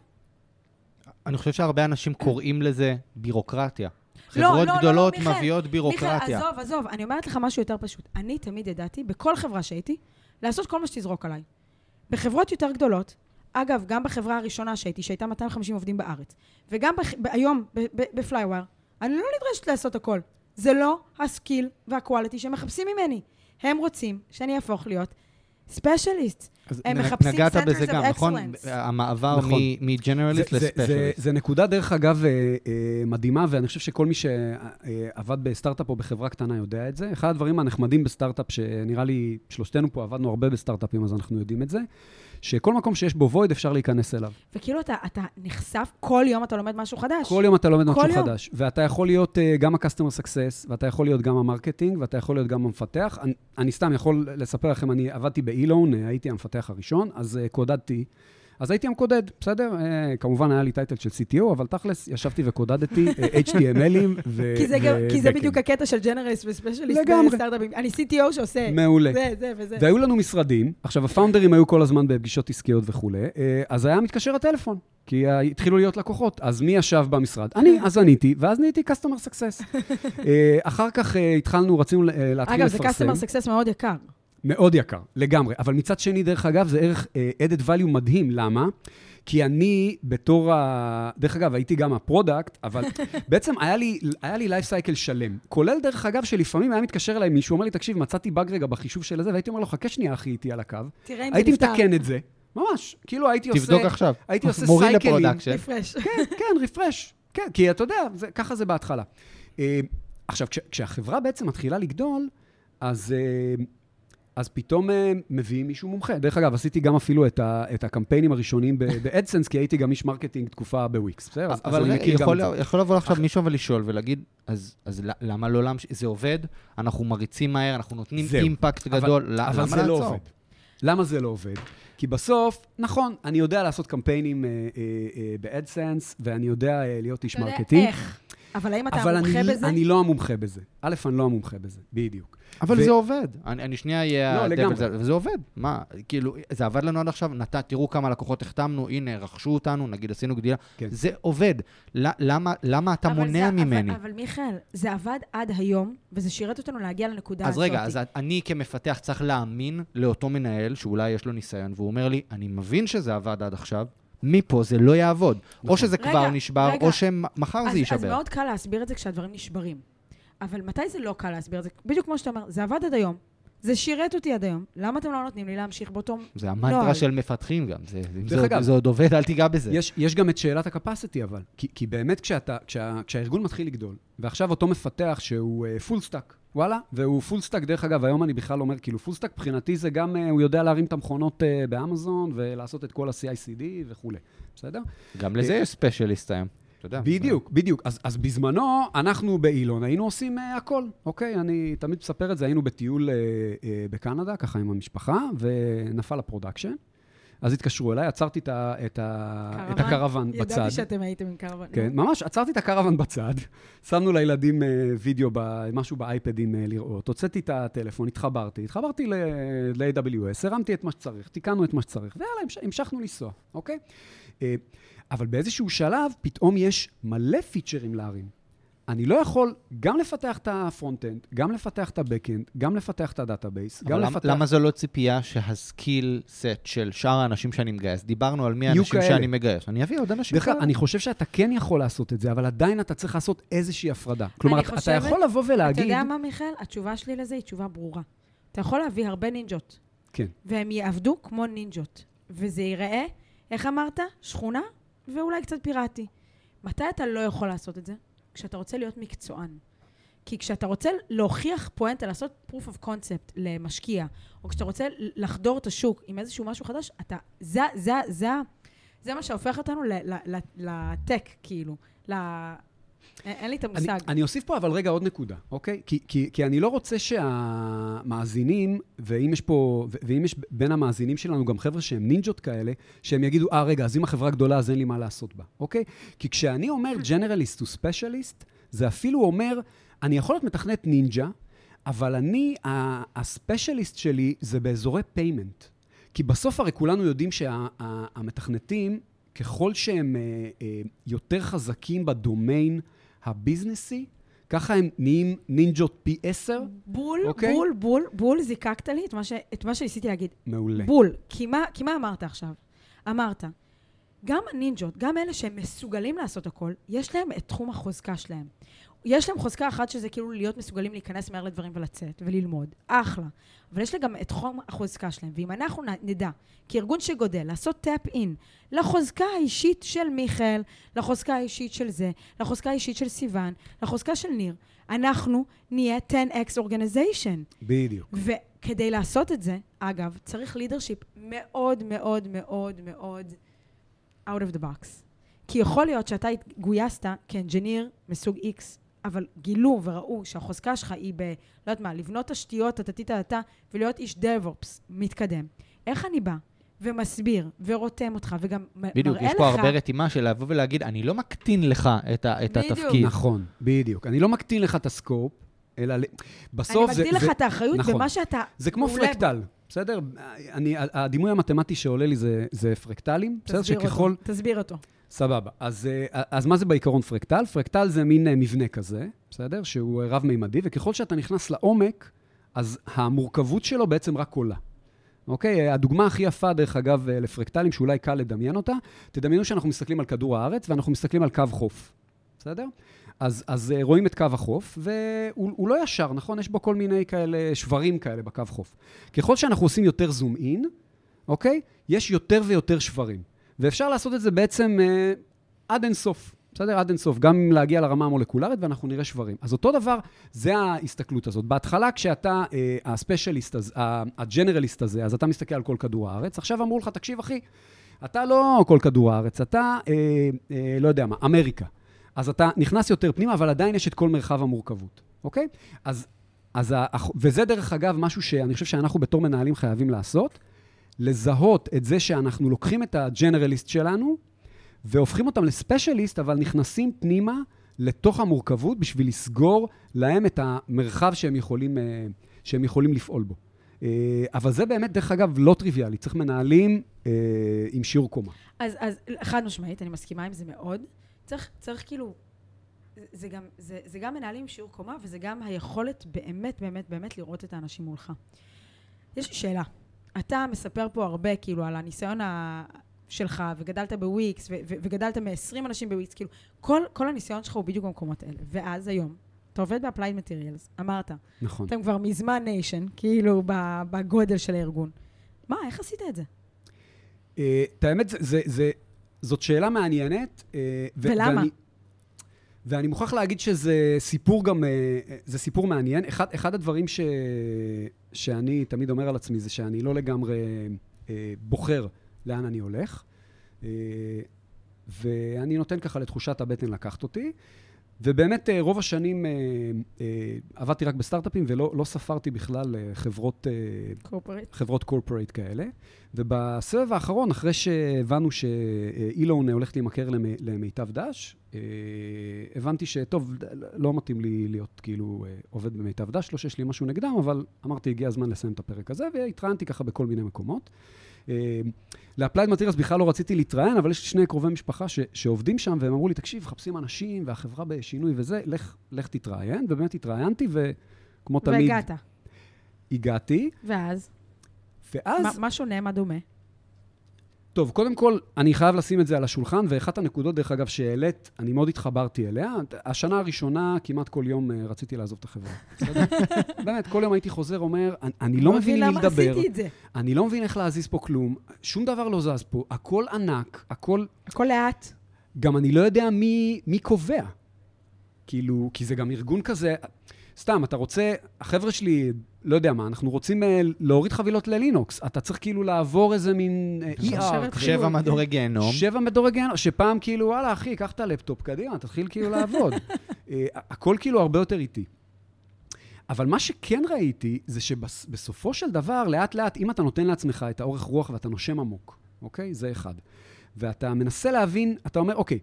אני חושב שהרבה אנשים קוראים לזה בירוקרטיה. לא, חברות לא, לא, גדולות מיכאל, מביאות בירוקרטיה. מיכאל, עזוב, עזוב, אני אומרת לך משהו יותר פשוט. אני תמיד ידעתי, בכל חברה שהייתי, לעשות כל מה שתזרוק עליי. בחברות יותר גדולות, אגב, גם בחברה הראשונה שהייתי, שהייתה 250 עובדים בארץ, וגם בח... ב- היום בפלייווייר, אני לא נדרשת לעשות הכל. זה לא ה skill וה quality שהם מחפשים ממני. הם רוצים שאני אהפוך להיות specialist. הם נ- מחפשים נגעת בזה גם, נכון? excellence. המעבר נכון. מ generalist זה- זה- זה- ל specialist. זה נקודה, דרך אגב, אה, אה, מדהימה, ואני חושב שכל מי שעבד בסטארט-אפ או בחברה קטנה יודע את זה. אחד הדברים הנחמדים בסטארט-אפ, שנראה לי, שלושתנו פה עבדנו הרבה בסטארט-אפים, אז אנחנו יודעים את זה, שכל מקום שיש בו void אפשר להיכנס אליו. וכאילו אתה, אתה נחשף, כל יום אתה לומד משהו חדש. כל יום אתה לומד משהו יום. חדש, ואתה יכול להיות אה, גם ה-customer success, ואתה יכול להיות גם ה marketing, ואתה יכול להיות גם המפתח. אני, אני סתם יכול לספר לכם, אני עבדתי באילון, אה, הייתי המפתח הראשון, אז אה, קודדתי. אז הייתי המקודד, בסדר? אה, כמובן היה לי title של CTO, אבל תכלס, ישבתי וקודדתי אה, HTML ים ו... כי זה. בדיוק הקטע של generalist ו specialist. בסטארט-אפים. אני CTO שעושה מעולה. זה, זה וזה. והיו לנו משרדים, עכשיו הפאונדרים היו כל הזמן בפגישות עסקיות וכולי, אה, אז היה מתקשר הטלפון, כי התחילו להיות לקוחות. אז מי ישב במשרד? אני, אז עניתי, ואז נהייתי customer success. אחר כך התחלנו, רצינו להתחיל אגב, זה לפרסם. customer success מאוד יקר. מאוד יקר, לגמרי. אבל מצד שני, דרך אגב, זה ערך אה, added value מדהים. למה? כי אני בתור ה... דרך אגב, הייתי גם ה product, אבל בעצם היה לי, היה לי life cycle שלם. כולל, דרך אגב, שלפעמים היה מתקשר אליי מישהו, אומר לי, תקשיב, מצאתי באג רגע בחישוב של זה, והייתי אומר לו, חכה שנייה, אחי, איתי על הקו. תראה אם זה הייתי נפתר. מתקן את זה, ממש. כאילו הייתי עושה... תבדוק עכשיו. הייתי עושה מוריד סייקלים. ל production. refresh. כן, כן, refresh. כן, כי אתה יודע, זה, ככה זה בהתחלה. אה, עכשיו, כש, כשהחברה בעצם מתחילה לגדול, אז, אה, אז פתאום אה, מביאים מישהו מומחה. דרך אגב, עשיתי גם אפילו את, ה, את הקמפיינים הראשונים ב AdSense, כי הייתי גם איש marketing תקופה בוויקס, בסדר? אז- אז אבל אני רגע, מכיר גם יכול, את זה. יכול לבוא עכשיו מישהו ולשאול ולהגיד, אז, אז למה לא להמשיך? זה עובד, אנחנו מריצים מהר, אנחנו נותנים זהו. impact אבל- גדול, אבל למה זה לא לעצור? עובד. למה זה לא עובד? כי בסוף, נכון, אני יודע לעשות קמפיינים אה, אה, אה, ב AdSense, ואני יודע אה, להיות איש אתה יודע marketing. איך. אבל האם אתה אבל מומחה אני, בזה? אני לא המומחה בזה. א', אני לא המומחה בזה, בדיוק. אבל ו- זה עובד. אני, אני שנייה אהיה... לא, לגמרי. זה- וזה עובד. מה, כאילו, זה עבד לנו עד עכשיו, נת, תראו כמה לקוחות החתמנו, הנה, רכשו אותנו, נגיד עשינו גדילה. כן. זה עובד. למה, למה אתה מונע זה- ממני? אבל, אבל מיכאל, זה עבד עד היום, וזה שירת אותנו להגיע לנקודה אז הזאת. רגע, אז אני כמפתח צריך להאמין לאותו מנהל, שאולי יש לו ניסיון, והוא אומר לי, אני מבין שזה עבד עד עכשיו, מפה זה לא יעבוד. או שזה רגע, כבר נשבר, רגע. או שמחר אז, זה אז יישבר. מאוד קל להסביר את זה כשהדברים נשברים. אבל מתי זה לא קל להסביר את זה? בדיוק כמו שאתה אומר, זה עבד עד היום, זה שירת אותי עד היום. למה אתם לא נותנים לי להמשיך באותו... זה המנטרה נוהל. של מפתחים גם. זה, אם זה, אגב, זה עוד עובד, אל תיגע בזה. יש, יש גם את שאלת ה capacity, אבל. כי, כי באמת כשאתה, כשה, כשהארגון מתחיל לגדול, ועכשיו אותו מפתח שהוא full stack, וואלה, והוא full stack, דרך אגב, היום אני בכלל אומר, כאילו, full stack מבחינתי זה גם, אה, הוא יודע להרים את המכונות אה, באמזון, ולעשות את כל ה-CICD וכולי, בסדר? גם לזה יש specialist היום. אתה יודע. בדיוק, בדיוק. אז, אז בזמנו, אנחנו באילון היינו עושים אה, הכל, אוקיי? אני תמיד מספר את זה, היינו בטיול אה, אה, בקנדה, ככה עם המשפחה, ונפל ה production. אז התקשרו אליי, עצרתי את, ה, את, ה, את הקרוון בצד. ידעתי שאתם הייתם עם קרוון. כן, ממש, עצרתי את הקרוון בצד, שמנו לילדים אה, וידאו, ב, משהו באייפדים אה, לראות, הוצאתי את הטלפון, התחברתי, התחברתי ל-AWS, הרמתי את מה שצריך, תיקנו את מה שצריך, ויאללה, המש, המשכנו לנסוע, אוקיי? אה, אבל באיזשהו שלב, פתאום יש מלא פיצ'רים להרים. אני לא יכול גם לפתח את ה front-end, גם לפתח את ה-Backend, גם לפתח את ה database, גם למה, לפתח... למה זו לא ציפייה שה skill set של שאר האנשים שאני מגייס, דיברנו על מי האנשים כאלה. שאני מגייס, אני אביא עוד אנשים כאלה. אני חושב שאתה כן יכול לעשות את זה, אבל עדיין אתה צריך לעשות איזושהי הפרדה. כלומר, אתה, חושבת- אתה יכול לבוא אתה ולהגיד... יודע מה, מיכאל? התשובה שלי לזה היא תשובה ברורה. אתה יכול להביא הרבה נינג'ות, כן. והם יעבדו כמו נינג'ות. וזה ייראה, איך אמרת? שכונה ואולי קצת פיראטי. מתי אתה לא יכול לעשות את זה? כשאתה רוצה להיות מקצוען. כי כשאתה רוצה להוכיח פואנטה, לעשות proof of concept למשקיע, או כשאתה רוצה לחדור את השוק עם איזשהו משהו חדש, אתה, זה, זה, זה, זה מה שהופך אותנו לטק, כאילו. אין לי את המושג. אני אוסיף פה אבל רגע עוד נקודה, אוקיי? כי, כי, כי אני לא רוצה שהמאזינים, ואם יש פה, ואם יש בין המאזינים שלנו גם חבר'ה שהם נינג'ות כאלה, שהם יגידו, אה, רגע, אז אם החברה גדולה, אז אין לי מה לעשות בה, אוקיי? כי כשאני אומר generalist to specialist, זה אפילו אומר, אני יכול להיות מתכנת נינג'ה, אבל אני, ה specialist שלי זה באזורי payment. כי בסוף הרי כולנו יודעים שהמתכנתים, ככל שהם אה, אה, יותר חזקים בדומיין הביזנסי, ככה הם נהיים נינג'ות פי עשר. בול, אוקיי. בול, בול, בול, זיקקת לי את מה, ש... את מה שניסיתי להגיד. מעולה. בול. כי מה, כי מה אמרת עכשיו? אמרת, גם הנינג'ות, גם אלה שהם מסוגלים לעשות הכל, יש להם את תחום החוזקה שלהם. יש להם חוזקה אחת שזה כאילו להיות מסוגלים להיכנס מהר לדברים ולצאת וללמוד. אחלה. אבל יש להם גם את תחום החוזקה שלהם. ואם אנחנו נדע, כארגון שגודל, לעשות טאפ אין לחוזקה האישית של מיכאל, לחוזקה האישית של זה, לחוזקה האישית של סיוון, לחוזקה של ניר, אנחנו נהיה 10x organization. בדיוק. וכדי לעשות את זה, אגב, צריך לידרשיפ מאוד מאוד מאוד מאוד out of the box. כי יכול להיות שאתה גויסת כאנג'יניר מסוג X, אבל גילו וראו שהחוזקה שלך היא ב... לא יודעת מה, לבנות תשתיות, טטטטטה, ולהיות איש DevOps מתקדם. איך אני בא ומסביר ורותם אותך וגם מראה לך... בדיוק, יש פה הרבה רתימה של לבוא ולהגיד, אני לא מקטין לך את, ה, את. התפקיד. נכון, בדיוק. אני לא מקטין לך את הסקופ, אלא בסוף אני זה... מגדיל לך את האחריות נכון. במה שאתה... זה כמו. פרקטל, בסדר? אני, הדימוי המתמטי שעולה לי זה, זה פרקטלים, בסדר? תסביר שככל... אותו. תסביר אותו. סבבה. אז, אה, אז מה זה בעיקרון פרקטל? פרקטל זה מין אה, מבנה כזה, בסדר? שהוא אה, רב-מימדי, וככל שאתה נכנס לעומק, אז המורכבות שלו בעצם רק עולה. אוקיי? הדוגמה הכי יפה, דרך אגב, לפרקטלים, שאולי קל לדמיין אותה, תדמיינו שאנחנו מסתכלים על כדור הארץ ואנחנו מסתכלים על קו חוף, בסדר? אז, אז אה, רואים את קו החוף, והוא לא ישר, נכון? יש בו כל מיני כאלה, שברים כאלה בקו חוף. ככל שאנחנו עושים יותר זום אין, אוקיי? יש יותר ויותר שברים. ואפשר לעשות את זה בעצם אה, עד אינסוף. בסדר? עד אינסוף, גם להגיע לרמה המולקולרית ואנחנו נראה שברים. אז אותו דבר, זה ההסתכלות הזאת. בהתחלה, כשאתה אה, הספיישליסט, הג'נרליסט הזה, אז אתה מסתכל על כל כדור הארץ. עכשיו אמרו לך, תקשיב, אחי, אתה לא כל כדור הארץ, אתה, אה, אה, לא יודע מה, אמריקה. אז אתה נכנס יותר פנימה, אבל עדיין יש את כל מרחב המורכבות, אוקיי? אז, אז ה, וזה דרך אגב משהו שאני חושב שאנחנו בתור מנהלים חייבים לעשות, לזהות את זה שאנחנו לוקחים את הג'נרליסט שלנו, והופכים אותם לספיישליסט, אבל נכנסים פנימה לתוך המורכבות בשביל לסגור להם את המרחב שהם יכולים, אה, שהם יכולים לפעול בו. אה, אבל זה באמת, דרך אגב, לא טריוויאלי. צריך מנהלים אה, עם שיעור קומה. אז, אז חד משמעית, אני מסכימה עם זה מאוד. צריך, צריך כאילו, זה גם, זה, זה גם מנהלים שיעור קומה, וזה גם היכולת באמת, באמת, באמת לראות את האנשים מולך. יש לי שאלה. אתה מספר פה הרבה, כאילו, על הניסיון ה... שלך, וגדלת בוויקס, ו- ו- וגדלת מ-20 אנשים בוויקס, כאילו, כל, כל הניסיון שלך הוא בדיוק במקומות האלה. ואז היום, אתה עובד ב-applied materials, אמרת. נכון. אתם כבר מזמן nation, כאילו, בגודל של הארגון. מה, איך עשית את זה? Uh, את האמת, זה, זה, זה, זאת שאלה מעניינת. ו- ולמה? ואני, ואני מוכרח להגיד שזה סיפור גם, uh, זה סיפור מעניין. אחד, אחד הדברים ש, שאני תמיד אומר על עצמי זה שאני לא לגמרי בוחר לאן אני הולך, אה, ואני נותן ככה לתחושת הבטן לקחת אותי. ובאמת, אה, רוב השנים אה, עבדתי רק בסטארט-אפים ולא לא ספרתי בכלל חברות... corporate. חברות corporate כאלה. ובסבב האחרון, אחרי שהבנו שאילון הולך להימכר למיטב דש, הבנתי שטוב, לא מתאים לי להיות כאילו עובד במיטב דש, לא שיש לי משהו נגדם, אבל אמרתי, הגיע הזמן לסיים את הפרק הזה, והתראיינתי ככה בכל מיני מקומות. ל Applied Materials בכלל לא רציתי להתראיין, אבל יש לי שני קרובי משפחה ש, שעובדים שם, והם אמרו לי, תקשיב, מחפשים אנשים, והחברה בשינוי וזה, לך, לך תתראיין, ובאמת התראיינתי, וכמו תמיד... והגעת. הגעתי. ואז? ואז... מה, מה שונה? מה דומה? טוב, קודם כל, אני חייב לשים את זה על השולחן, ואחת הנקודות, דרך אגב, שהעלית, אני מאוד התחברתי אליה. השנה הראשונה, כמעט כל יום uh, רציתי לעזוב את החברה. בסדר? באמת, כל יום הייתי חוזר, אומר, אני, אני לא מבין מי לדבר. אני לא מבין איך להזיז פה כלום, שום דבר לא זז פה, הכל ענק, הכל... הכל לאט. גם אני לא יודע מי, מי קובע. כאילו, כי זה גם ארגון כזה... סתם, אתה רוצה, החבר'ה שלי, לא יודע מה, אנחנו רוצים אה, להוריד חבילות ללינוקס. אתה צריך כאילו לעבור איזה מין ER. שבע כאילו, מדורי גיהנום. שבע מדורי גיהנום, שפעם כאילו, וואלה, אחי, קח את הלפטופ, קדימה, תתחיל כאילו לעבוד. אה, הכל כאילו הרבה יותר איטי. אבל מה שכן ראיתי, זה שבסופו של דבר, לאט-לאט, אם אתה נותן לעצמך את האורך רוח ואתה נושם עמוק, אוקיי? זה אחד. ואתה מנסה להבין, אתה אומר, אוקיי,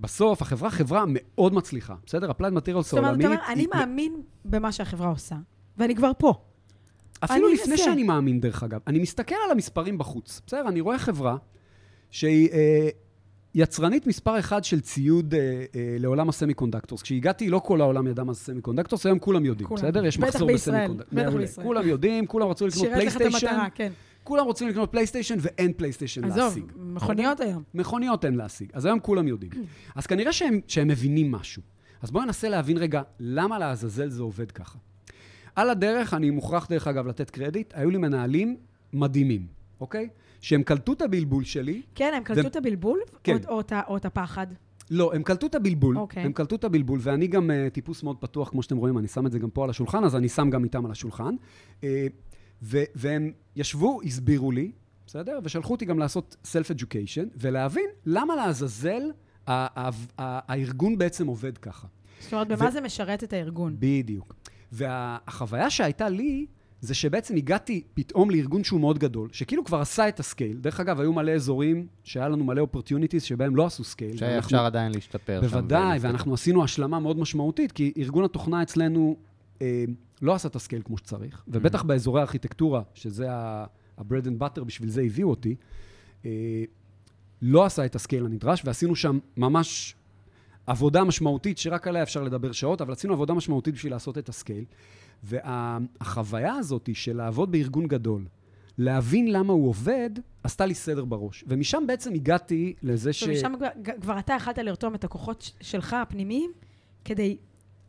בסוף החברה חברה מאוד מצליחה, בסדר? Applied Materials העולמית... זאת אומרת, אומר, אני מאמין במה שהחברה עושה, ואני כבר פה. אפילו לפני אנסה. שאני מאמין, דרך אגב. אני מסתכל על המספרים בחוץ, בסדר? אני רואה חברה שהיא אה, יצרנית מספר אחד של ציוד אה, אה, לעולם ה semiconductors. כשהגעתי, לא כל העולם ידע מה זה semiconductors, היום כולם יודעים, כולם. בסדר? יש מחסור ב semiconductors. בטח בישראל. כולם יודעים, כולם רצו לקנות פלייסטיישן. שירת לך את המטרה, כן. כולם רוצים לקנות פלייסטיישן ואין פלייסטיישן להשיג. עזוב, מכוניות היום. מכוניות אין להשיג. אז היום כולם יודעים. אז כנראה שהם, שהם מבינים משהו. אז בואו ננסה להבין רגע, למה לעזאזל זה עובד ככה. על הדרך, אני מוכרח דרך אגב לתת קרדיט, היו לי מנהלים מדהימים, אוקיי? שהם קלטו את הבלבול שלי. כן, הם קלטו ו... את הבלבול? כן. או, או, או את הפחד? לא, הם קלטו את הבלבול. אוקיי. הם קלטו את הבלבול, ואני גם אה, טיפוס מאוד פתוח, כמו שאתם רואים, אני שם את זה גם פה על השולחן, אז אני שם גם איתם על השולחן. אה, ו- והם ישבו, הסבירו לי, בסדר? ושלחו אותי גם לעשות self-education, ולהבין למה לעזאזל הארגון בעצם עובד ככה. זאת אומרת, במה ו- זה משרת את הארגון? בדיוק. והחוויה שהייתה לי, זה שבעצם הגעתי פתאום לארגון שהוא מאוד גדול, שכאילו כבר עשה את ה scale. דרך אגב, היו מלא אזורים שהיה לנו מלא opportunities שבהם לא עשו scale. שהיה אפשר עדיין להשתפר בוודאי, שם. בוודאי, ואנחנו עשינו השלמה מאוד משמעותית, כי ארגון התוכנה אצלנו אה, לא עשה את ה scale כמו שצריך, mm-hmm. ובטח באזורי הארכיטקטורה, שזה ה-bread and butter, בשביל זה הביאו אותי, אה, לא עשה את ה scale הנדרש, ועשינו שם ממש עבודה משמעותית, שרק עליה אפשר לדבר שעות, אבל עשינו עבודה משמעותית בשביל לעשות את ה scale. והחוויה הזאת של לעבוד בארגון גדול, להבין למה הוא עובד, עשתה לי סדר בראש. ומשם בעצם הגעתי לזה ש... ומשם כבר- כבר אתה יכלת לרתום את הכוחות שלך, הפנימיים, כדי...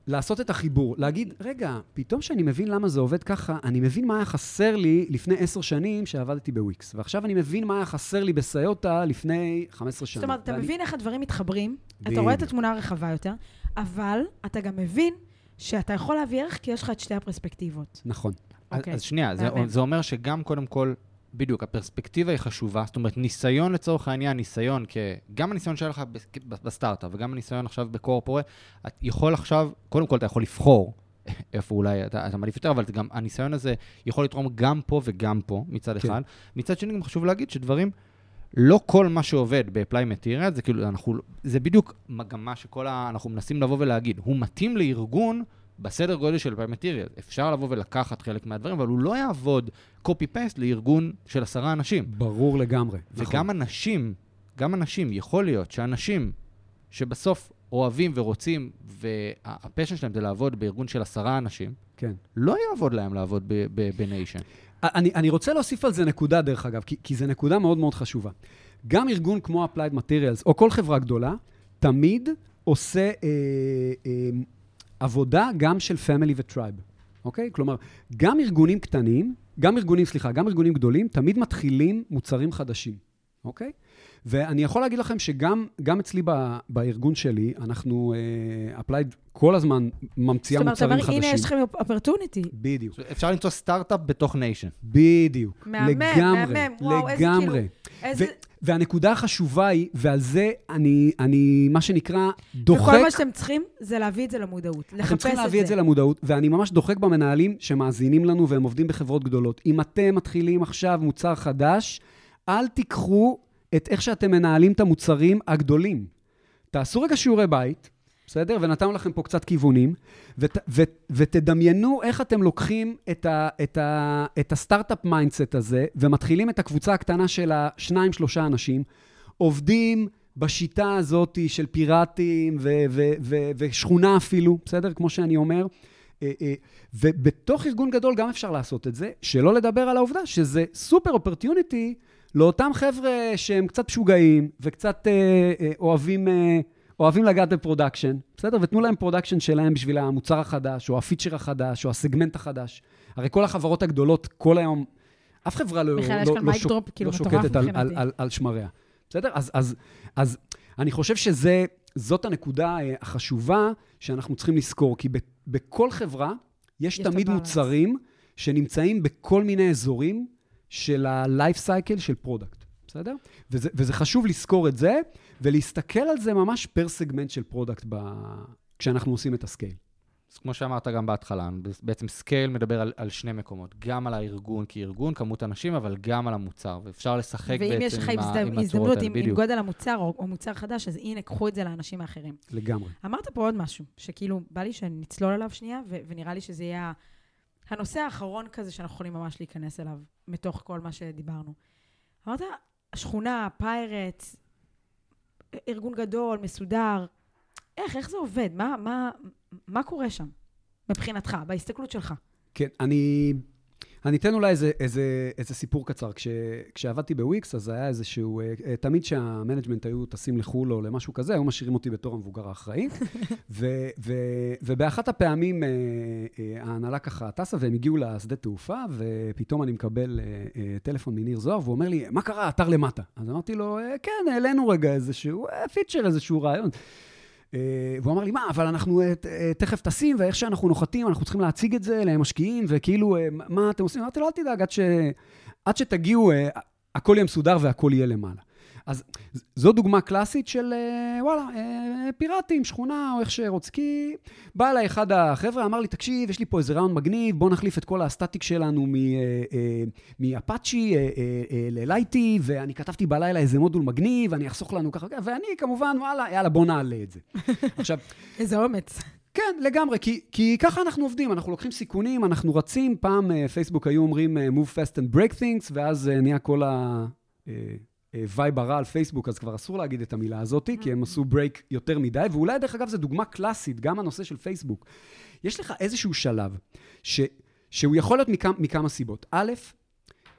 לעשות את החיבור, להגיד, רגע, פתאום שאני מבין למה זה עובד ככה, אני מבין מה היה חסר לי לפני עשר שנים שעבדתי בוויקס, ועכשיו אני מבין מה היה חסר לי בסיוטה לפני 15 שנה. זאת אומרת, אתה ואני- מבין איך הדברים מתחברים, אתה בדיוק. רואה את התמונה הרחבה יותר, אבל אתה גם מבין שאתה יכול להביא ערך כי יש לך את שתי הפרספקטיבות. נכון. אז- אוקיי. אז שנייה, זה. זה אומר שגם קודם כל, בדיוק, הפרספקטיבה היא חשובה. זאת אומרת, ניסיון לצורך העניין, ניסיון, כ... גם הניסיון שהיה לך בסטארט-אפ וגם הניסיון עכשיו בקורפורט, את יכול עכשיו, קודם כל אתה יכול לבחור איפה אולי אתה, אתה מעדיף יותר, אבל גם הניסיון הזה יכול לתרום גם פה וגם פה, מצד כן. אחד. מצד שני, גם חשוב להגיד שדברים, לא כל מה שעובד ב-apply material, זה כאילו, אנחנו, זה בדיוק מגמה שכל ה... אנחנו מנסים לבוא ולהגיד, הוא מתאים לארגון בסדר גודל של material. אפשר לבוא ולקחת חלק מהדברים, אבל הוא לא יעבוד copy-paste לארגון של עשרה אנשים. ברור לגמרי. וגם אנשים, גם אנשים, יכול להיות שאנשים שבסוף אוהבים ורוצים, והפשן שלהם זה לעבוד בארגון של עשרה אנשים, כן. לא יעבוד להם לעבוד בניישן. אני, אני רוצה להוסיף על זה נקודה, דרך אגב, כי, כי זו נקודה מאוד מאוד חשובה. גם ארגון כמו Applied Materials, או כל חברה גדולה, תמיד עושה אה, אה, עבודה גם של Family ו-Tribe, אוקיי? כלומר, גם ארגונים קטנים, גם ארגונים, סליחה, גם ארגונים גדולים, תמיד מתחילים מוצרים חדשים, אוקיי? ואני יכול להגיד לכם שגם גם אצלי ב, בארגון שלי, אנחנו, אה, Applied כל הזמן ממציאה זאת אומרת, מוצרים חדשים. הנה, יש לכם opportunity. בדיוק. אפשר למצוא סטארט-אפ בתוך nation. בדיוק. מהמם, לגמרי, מהמם. וואו, איזה לגמרי. כאילו- איזה... והנקודה החשובה היא, ועל זה אני, אני, מה שנקרא, דוחק... וכל מה שאתם צריכים זה להביא את זה למודעות. לחפש את זה. אתם צריכים להביא את זה למודעות, ואני ממש דוחק במנהלים שמאזינים לנו והם עובדים בחברות גדולות. אם אתם מתחילים עכשיו מוצר חדש, אל תיקחו את איך שאתם מנהלים את המוצרים הגדולים. תעשו רגע שיעורי בית, בסדר? ונתנו לכם פה קצת כיוונים, ות, ו, ותדמיינו איך אתם לוקחים את, ה, את, ה, את הסטארט-אפ mindset הזה, ומתחילים את הקבוצה הקטנה של השניים, שלושה אנשים, עובדים בשיטה הזאת של פיראטים ו, ו, ו, ושכונה אפילו, בסדר? כמו שאני אומר. אה, אה, ובתוך ארגון גדול גם אפשר לעשות את זה, שלא לדבר על העובדה שזה סופר opportunity לאותם חבר'ה שהם קצת משוגעים וקצת אה, אוהבים, אוהבים לגעת ב production, בסדר? ותנו להם production שלהם בשביל המוצר החדש, או ה feature החדש, או הסגמנט החדש. הרי כל החברות הגדולות כל היום, אף חברה לא, לא, לא, מייק שוק, דרופ, כאילו, לא שוקטת על, על. על, על שמריה. בסדר? אז, אז, אז אני חושב שזאת הנקודה אה, החשובה שאנחנו צריכים לזכור, כי ב, בכל חברה יש, יש תמיד. מוצרים שנמצאים בכל מיני אזורים של ה-life cycle של product, בסדר? וזה, וזה חשוב לזכור את זה, ולהסתכל על זה ממש פר סגמנט של product ב... כשאנחנו עושים את ה scale. אז כמו שאמרת גם בהתחלה, בעצם scale מדבר על, על שני מקומות, גם על הארגון כארגון, כמות אנשים, אבל גם על המוצר, ואפשר לשחק ואם בעצם יש לך עם, ה- הזד- עם הצורות הזדמנות האלה, עם, עם בדיוק. גודל המוצר או, או מוצר חדש, אז הנה, קחו את זה לאנשים האחרים. לגמרי. אמרת פה עוד משהו, שכאילו, בא לי שנצלול עליו שנייה, ו- ונראה לי שזה יהיה הנושא האחרון כזה שאנחנו יכולים ממש להיכנס אליו, מתוך כל מה שדיברנו. אמרת, שכונה, pirate, ארגון גדול, מסודר. איך, איך זה עובד? מה, מה, מה קורה שם, מבחינתך, בהסתכלות שלך? כן, אני, אני אתן אולי איזה, איזה, איזה סיפור קצר. כש, כשעבדתי בוויקס, אז היה איזשהו... אה, אה, תמיד כשה management היו טסים לחו"ל או למשהו כזה, היו משאירים אותי בתור המבוגר האחראי. ו, ו, ובאחת הפעמים אה, ההנהלה ככה טסה, והם הגיעו לשדה תעופה, ופתאום אני מקבל טלפון מניר זוהר, והוא אומר לי, מה קרה? אתר למטה. אז אמרתי לו, כן, העלינו רגע איזשהו פיצ'ר, איזשהו רעיון. אה, והוא אמר לי, מה, אבל אנחנו אה, אה, תכף טסים, ואיך שאנחנו נוחתים, אנחנו צריכים להציג את זה למשקיעים, וכאילו, מה אתם עושים? אמרתי לו, אל תדאג, עד, ש... עד שתגיעו, הכל יהיה מסודר והכל יהיה למעלה. אז זו דוגמה קלאסית של, אה, וואלה, אה, פיראטים, שכונה, או איך שרוצים. כי בא אליי אחד החבר'ה, אמר לי, תקשיב, יש לי פה איזה רעיון מגניב, בוא נחליף את כל הסטטיק שלנו מאפאצ'י אה, ללייטי, ואני כתבתי בלילה איזה מודול מגניב, אני אחסוך לנו ככה, ואני כמובן, וואלה, יאללה, בוא נעלה את זה. עכשיו, איזה אומץ. כן, לגמרי, כי, כי ככה אנחנו עובדים, אנחנו לוקחים סיכונים, אנחנו רצים, פעם פייסבוק היו אומרים move fast and break things, ואז נהיה כל ה... אה, וייב הרע על פייסבוק, אז כבר אסור להגיד את המילה הזאת, כי הם עשו break יותר מדי, ואולי, דרך אגב, זו דוגמה קלאסית, גם הנושא של פייסבוק. יש לך איזשהו שלב ש, שהוא יכול להיות מכמה, מכמה סיבות. א',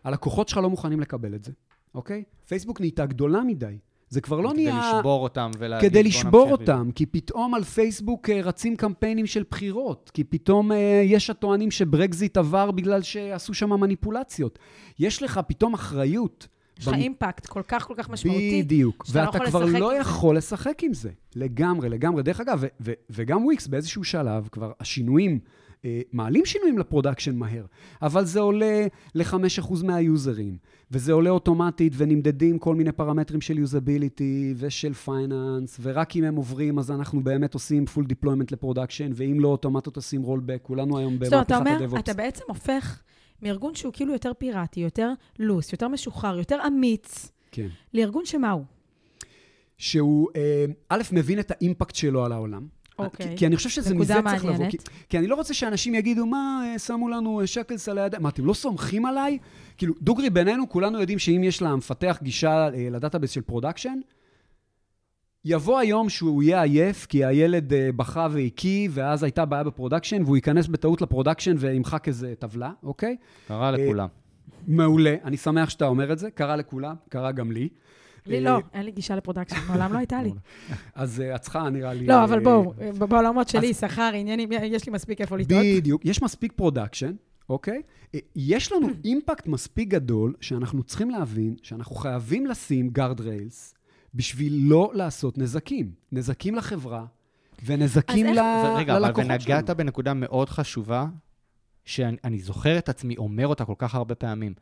הלקוחות שלך לא מוכנים לקבל את זה, אוקיי? פייסבוק נהייתה גדולה מדי. זה כבר לא כדי נהיה... לשבור אותם ולהגיד, כדי לשבור אותם, כי פתאום על פייסבוק אה, רצים קמפיינים של בחירות, כי פתאום אה, יש הטוענים שברקזיט עבר בגלל שעשו שם מניפולציות. יש לך פתאום אחריות. יש לך במ- impact כל כך כל כך משמעותי. בדיוק. לא ואתה יכול כבר לא. יכול לשחק עם זה. לגמרי, לגמרי. דרך אגב, ו- ו- וגם וויקס באיזשהו שלב, כבר השינויים, אה, מעלים שינויים ל production מהר, אבל זה עולה ל-5% מהיוזרים, וזה עולה אוטומטית, ונמדדים כל מיני פרמטרים של usability ושל finance, ורק אם הם עוברים, אז אנחנו באמת עושים full deployment ל production, ואם לא, אוטומטית עושים rollback. כולנו היום זאת אומרת, אתה במהפכת אומר, ה DevOps. אתה בעצם הופך מארגון שהוא כאילו יותר פיראטי, יותר loose, יותר משוחרר, יותר אמיץ, כן. לארגון שמה הוא? שהוא, אה, א', מבין את ה impact שלו על העולם. אוקיי. כי, כי אני חושב שזה מזה צריך לבוא. מעניינת. כי, כי אני לא רוצה שאנשים יגידו, מה, אה, שמו לנו אה, shackles על הידיים. מה, אתם לא סומכים עליי? כאילו, דוגרי בינינו, כולנו יודעים שאם יש למפתח גישה ל database של production, יבוא היום שהוא יהיה עייף, כי הילד אה, בכה והקיא, ואז הייתה בעיה ב production, והוא ייכנס בטעות ל production וימחק איזה טבלה, אוקיי? קרה לכולם. מעולה, אני שמח שאתה אומר את זה, קרה לכולם, קרה גם לי. לי אה, לא, אין לי גישה ל production, מעולם לא הייתה לי. אז אה, את צריכה, נראה לי... לא, אבל אה, בואו, בעולמות שלי, שכר, עניינים, יש לי מספיק איפה לטעות. בדיוק. יש מספיק production, אוקיי? אה, יש לנו impact מספיק גדול, שאנחנו צריכים להבין שאנחנו חייבים לשים guard rails בשביל לא לעשות נזקים. נזקים לחברה ונזקים אז ל... איך- רגע, אבל ללקוחות ונגעת שלנו. בנקודה מאוד חשובה, שאני אני זוכר את עצמי אומר אותה כל כך הרבה פעמים.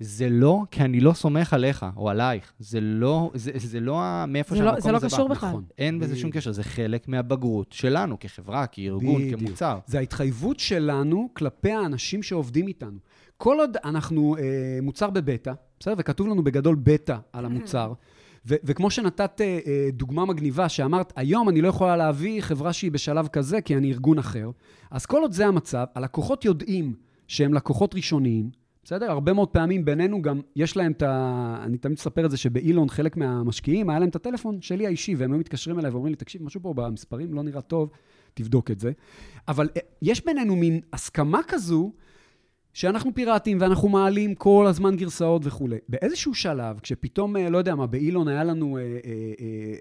זה לא כי אני לא סומך עליך או עלייך. זה לא, זה, זה לא מאיפה זה לא- שהמקום זה לא הזה קשור בא. בכלל. נכון. אין בזה שום קשר, זה חלק מהבגרות שלנו כחברה, כארגון, בדיוק. כמוצר. זה ההתחייבות שלנו כלפי האנשים שעובדים איתנו. כל עוד אנחנו אה, מוצר בבטא, בסדר? וכתוב לנו בגדול בטא על המוצר, וכמו שנתת אה, אה, דוגמה מגניבה, שאמרת, היום אני לא יכולה להביא חברה שהיא בשלב כזה, כי אני ארגון אחר, אז כל עוד זה המצב, הלקוחות יודעים שהם לקוחות ראשוניים, בסדר? הרבה מאוד פעמים בינינו גם, יש להם את ה... אני תמיד מספר את זה שבאילון חלק מהמשקיעים, היה להם את הטלפון שלי האישי, והם היו מתקשרים אליי ואומרים לי, תקשיב, משהו פה במספרים לא נראה טוב, תבדוק את זה. אבל אה, יש בינינו מין הסכמה כזו, שאנחנו פיראטים ואנחנו מעלים כל הזמן גרסאות וכולי. באיזשהו שלב, כשפתאום, אה, לא יודע מה, באילון היה לנו אה, אה,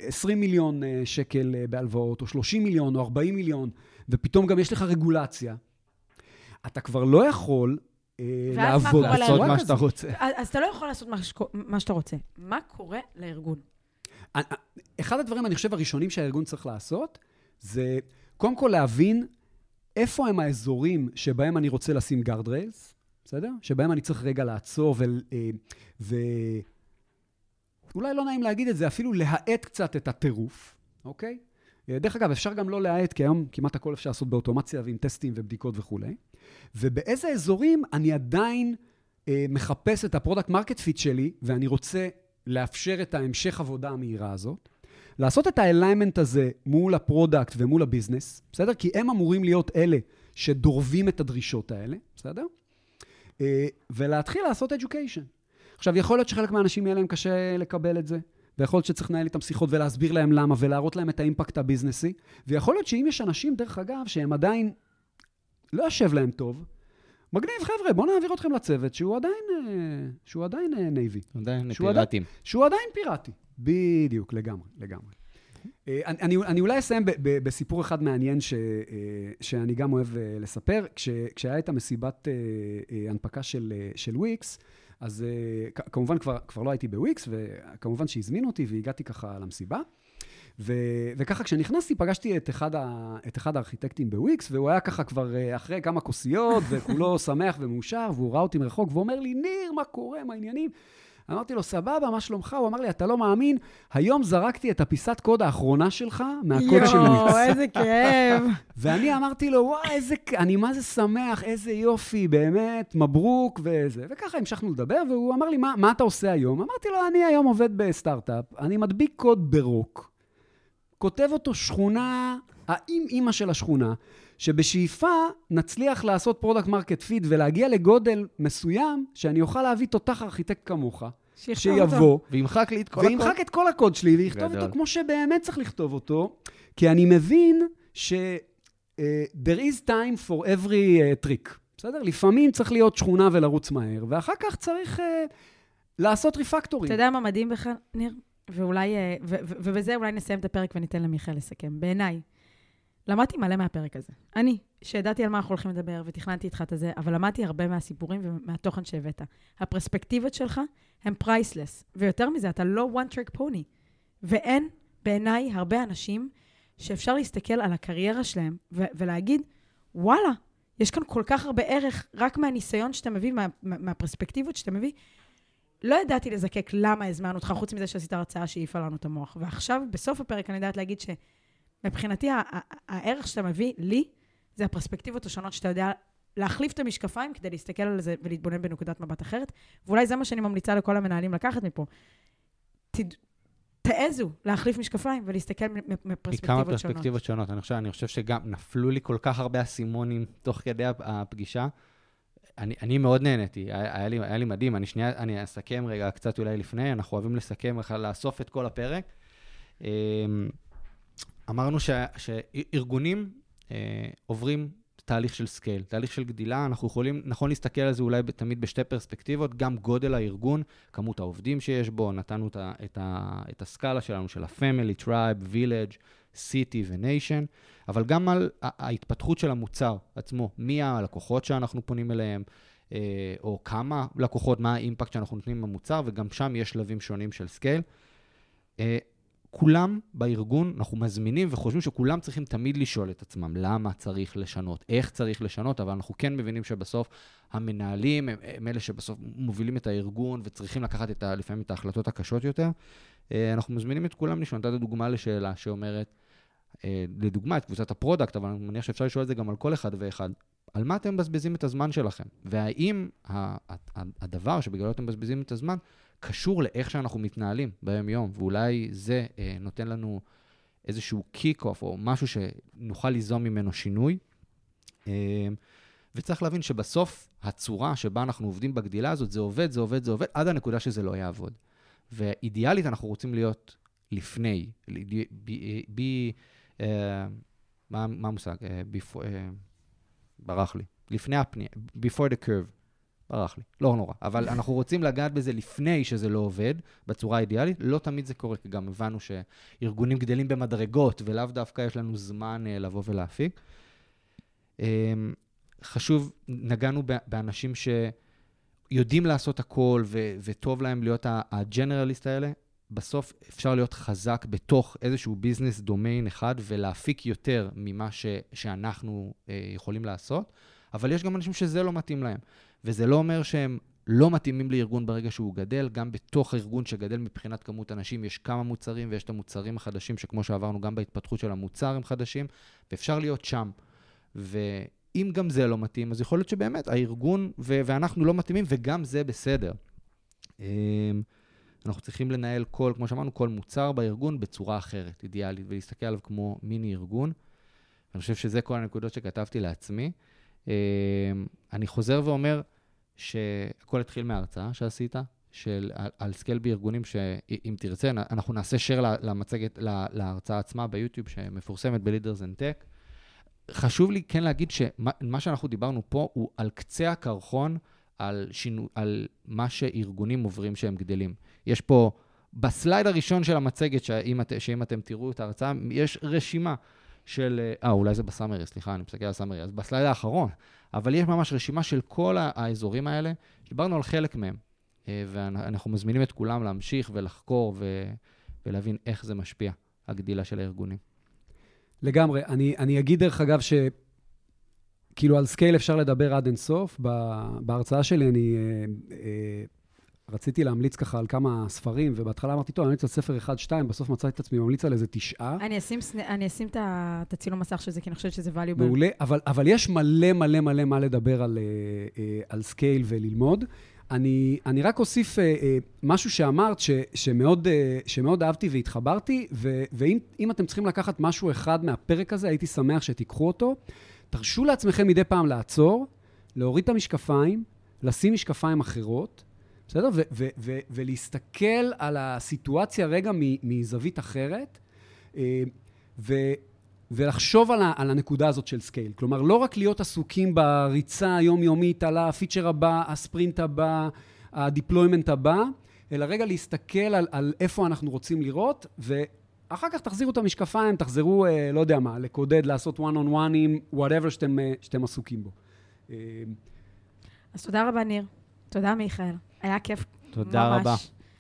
אה, 20 מיליון שקל בהלוואות, או 30 מיליון, או 40 מיליון, ופתאום גם יש לך רגולציה, אתה כבר לא יכול לעבוד לעשות מה. שאתה רוצה. אז אתה לא יכול לעשות מה שאתה רוצה. מה קורה לארגון? אחד הדברים, אני חושב, הראשונים שהארגון צריך לעשות, זה קודם כל להבין איפה הם האזורים שבהם אני רוצה לשים גארד ריילס, בסדר? שבהם אני צריך רגע לעצור ו... אה, ו... אולי לא נעים להגיד את זה, אפילו להאט קצת את הטירוף, אוקיי? אה, דרך אגב, אפשר גם לא להאט, כי היום כמעט הכל אפשר לעשות באוטומציה ועם טסטים ובדיקות וכולי. ובאיזה אזורים אני עדיין אה, מחפש את ה product market fit שלי, ואני רוצה לאפשר את ההמשך עבודה המהירה הזאת. לעשות את ה alignment הזה מול ה product ומול ה business, בסדר? כי הם אמורים להיות אלה שדורבים את הדרישות האלה, בסדר? אה, ולהתחיל לעשות education. עכשיו, יכול להיות שחלק מהאנשים יהיה להם קשה לקבל את זה, ויכול להיות שצריך לנהל איתם שיחות ולהסביר להם למה, ולהראות להם את ה impact הביזנסי, ויכול להיות שאם יש אנשים, דרך אגב, שהם עדיין, לא יושב להם טוב, מגניב, חבר'ה, בואו נעביר אתכם לצוות שהוא עדיין, אה, שהוא עדיין אה, navy. עדיין שהוא עדיין- פיראטים. שהוא עדיין פיראטי. בדיוק, לגמרי, לגמרי. אה, אני, אני, אני אולי אסיים ב, ב, בסיפור אחד מעניין ש, אה, שאני גם אוהב אה, לספר. כש, כשהיה את המסיבת הנפקה של, של וויקס, אז כמובן כבר, כבר לא הייתי בוויקס, וכמובן שהזמינו אותי והגעתי ככה למסיבה. ו, וככה כשנכנסתי פגשתי את אחד, ה, את אחד הארכיטקטים בוויקס, והוא היה ככה כבר אחרי כמה כוסיות, וכולו שמח ומאושר, והוא ראה אותי מרחוק, והוא אומר לי, ניר, מה קורה, מה העניינים? אמרתי לו, סבבה, מה שלומך? הוא אמר לי, אתה לא מאמין, היום זרקתי את הפיסת קוד האחרונה שלך מהקוד של יואו, וויקס. איזה כאב. ואני אמרתי לו, וואי, איזה, אני מה זה שמח, איזה יופי, באמת, מברוק וזה. וככה המשכנו לדבר, והוא אמר לי, מה, מה אתה עושה היום? אמרתי לו, אני היום עובד בסטארט-אפ, אני מדביק קוד ברוק, כותב אותו שכונה, האם אימא של השכונה, שבשאיפה נצליח לעשות product market fit ולהגיע לגודל מסוים, שאני אוכל להביא תותח ארכיטקט כמוך. שיבוא, וימחק לי את כל הקוד. וימחק את כל הקוד שלי ויכתוב גדול. אותו כמו שבאמת צריך לכתוב אותו, כי אני מבין ש... uh, there is time for every uh, trick, בסדר? לפעמים צריך להיות שכונה ולרוץ מהר, ואחר כך צריך uh, לעשות ריפקטורים. אתה יודע מה מדהים בך, ניר? ואולי, ו- ו- ובזה אולי נסיים את הפרק וניתן למיכאל לסכם. בעיניי, למדתי מלא מהפרק הזה. אני, שידעתי על מה אנחנו הולכים לדבר ותכננתי איתך את הזה, אבל למדתי הרבה מהסיפורים ומהתוכן שהבאת. הפרספקטיבות שלך הן פרייסלס, ויותר מזה, אתה לא one trick pony. ואין בעיניי הרבה אנשים שאפשר להסתכל על הקריירה שלהם ו- ולהגיד, וואלה, יש כאן כל כך הרבה ערך רק מהניסיון שאתה מביא, מה- מה- מהפרספקטיבות שאתה מביא. לא ידעתי לזקק למה הזמנו אותך, חוץ מזה שעשית הרצאה שהעיפה לנו את המוח. ועכשיו, בסוף הפרק, אני יודעת להגיד שמבחינתי, ה- הערך שאתה מביא לי, זה הפרספקטיבות השונות שאתה יודע להחליף את המשקפיים כדי להסתכל על זה ולהתבונן בנקודת מבט אחרת. ואולי זה מה שאני ממליצה לכל המנהלים לקחת מפה. תד... תעזו להחליף משקפיים ולהסתכל מ- מ- מכמה מפרספקטיבות שונות. פרספקטיבות שונות. אני חושב, אני חושב שגם נפלו לי כל כך הרבה אסימונים תוך כדי הפ- הפגישה. אני, אני מאוד נהניתי, היה, היה, לי, היה לי מדהים. אני שנייה, אני אסכם רגע קצת אולי לפני, אנחנו אוהבים לסכם, לאסוף את כל הפרק. אמ, אמרנו ש, שארגונים אה, עוברים תהליך של scale, תהליך של גדילה, אנחנו יכולים, נכון להסתכל על זה אולי תמיד בשתי פרספקטיבות, גם גודל הארגון, כמות העובדים שיש בו, נתנו את, ה, את, ה, את הסקאלה שלנו של ה-Family, Tribe, Village, City ו-Nation, אבל גם על ההתפתחות של המוצר עצמו, מי הלקוחות שאנחנו פונים אליהם, אה, או כמה לקוחות, מה ה-impact שאנחנו נותנים במוצר, וגם שם יש שלבים שונים של scale. כולם בארגון, אנחנו מזמינים וחושבים שכולם צריכים תמיד לשאול את עצמם למה צריך לשנות, איך צריך לשנות, אבל אנחנו כן מבינים שבסוף המנהלים הם, הם אלה שבסוף מובילים את הארגון וצריכים לקחת את ה, לפעמים את ההחלטות הקשות יותר. אה, אנחנו מזמינים את כולם לשאול. נתת דוגמה לשאלה שאומרת, אה, לדוגמה, את קבוצת ה-product, אבל אני מניח שאפשר לשאול את זה גם על כל אחד ואחד. על מה אתם מבזבזים את הזמן שלכם? והאם הדבר שבגללו אתם מבזבזים את הזמן קשור לאיך שאנחנו מתנהלים ביום-יום, ואולי זה אה, נותן לנו איזשהו kick-off או משהו שנוכל ליזום ממנו שינוי. אה, וצריך להבין שבסוף הצורה שבה אנחנו עובדים בגדילה הזאת, זה עובד, זה עובד, זה עובד, עד הנקודה שזה לא יעבוד. ואידיאלית אנחנו רוצים להיות לפני, ב... ב אה, מה מה המושג? אה, before, אה, ברח לי. לפני הפנייה, before the curve. ברח לי, לא נורא. אבל אנחנו רוצים לגעת בזה לפני שזה לא עובד, בצורה האידיאלית. לא תמיד זה קורה, כי גם הבנו שארגונים גדלים במדרגות, ולאו דווקא יש לנו זמן אה, לבוא ולהפיק. אה, חשוב, נגענו באנשים שיודעים לעשות הכל, ו- וטוב להם להיות הג'נרליסט האלה. בסוף אפשר להיות חזק בתוך איזשהו ביזנס דומיין אחד ולהפיק יותר ממה ש- שאנחנו אה, יכולים לעשות, אבל יש גם אנשים שזה לא מתאים להם. וזה לא אומר שהם לא מתאימים לארגון ברגע שהוא גדל, גם בתוך הארגון שגדל מבחינת כמות אנשים, יש כמה מוצרים ויש את המוצרים החדשים, שכמו שעברנו, גם בהתפתחות של המוצר הם חדשים, ואפשר להיות שם. ואם גם זה לא מתאים, אז יכול להיות שבאמת הארגון ו- ואנחנו לא מתאימים, וגם זה בסדר. אמ, אנחנו צריכים לנהל כל, כמו שאמרנו, כל מוצר בארגון בצורה אחרת, אידיאלית, ולהסתכל עליו כמו מיני ארגון. אני חושב שזה כל הנקודות שכתבתי לעצמי. אמ, אני חוזר ואומר שהכל התחיל מההרצאה שעשית, של, על, על scale בארגונים, שאם תרצה, אנחנו נעשה share למצגת, לה- להרצאה עצמה ביוטיוב, שמפורסמת ב-Leaders and Tech. חשוב לי כן להגיד שמה מה שאנחנו דיברנו פה הוא על קצה הקרחון, על, שינו, על מה שארגונים עוברים שהם גדלים. יש פה, בסלייד הראשון של המצגת, שאם, את, שאם אתם תראו את ההרצאה, יש רשימה של, אה, אולי זה בסאמרי, סליחה, אני מסתכל על הסאמרי, אז בסלייד האחרון, אבל יש ממש רשימה של כל האזורים האלה, שדיברנו על חלק מהם, אה, ואנחנו מזמינים את כולם להמשיך ולחקור ו, ולהבין איך זה משפיע, הגדילה של הארגונים. לגמרי. אני, אני אגיד, דרך אגב, ש... כאילו, על scale אפשר לדבר עד אינסוף. בהרצאה שלי אני אה, אה, רציתי להמליץ ככה על כמה ספרים, ובהתחלה אמרתי, טוב, אני ממליץ על ספר אחד-שתיים, בסוף מצאתי את עצמי ממליץ על איזה תשעה. אני אשים, אני אשים את הצילום מסך של זה, כי אני חושבת שזה valuable. מעולה, אבל, אבל יש מלא מלא מלא מה לדבר על, אה, אה, על scale וללמוד. אני, אני רק אוסיף אה, אה, משהו שאמרת, ש, שמאוד, אה, שמאוד אהבתי והתחברתי, ו, ואם אם אתם צריכים לקחת משהו אחד מהפרק הזה, הייתי שמח שתיקחו אותו. תרשו לעצמכם מדי פעם לעצור, להוריד את המשקפיים, לשים משקפיים אחרות, בסדר? ולהסתכל על הסיטואציה רגע מזווית אחרת, אה, ו- ולחשוב על, על הנקודה הזאת של scale. כלומר, לא רק להיות עסוקים בריצה היומיומית על הפיצ'ר הבא, ה-sprint הבא, ה-deployment הבא, אלא רגע להסתכל על, על איפה אנחנו רוצים לראות, ואחר כך תחזירו את המשקפיים, תחזרו, אה, לא יודע מה, לקודד, לעשות one on one עם whatever שאתם, אה, שאתם עסוקים בו. אה, אז תודה רבה, ניר. תודה, מיכאל. היה כיף. תודה ממש. רבה.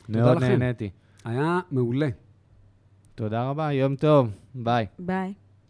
תודה מאוד לכם. נהניתי. היה מעולה. תודה רבה, יום טוב. ביי. ביי.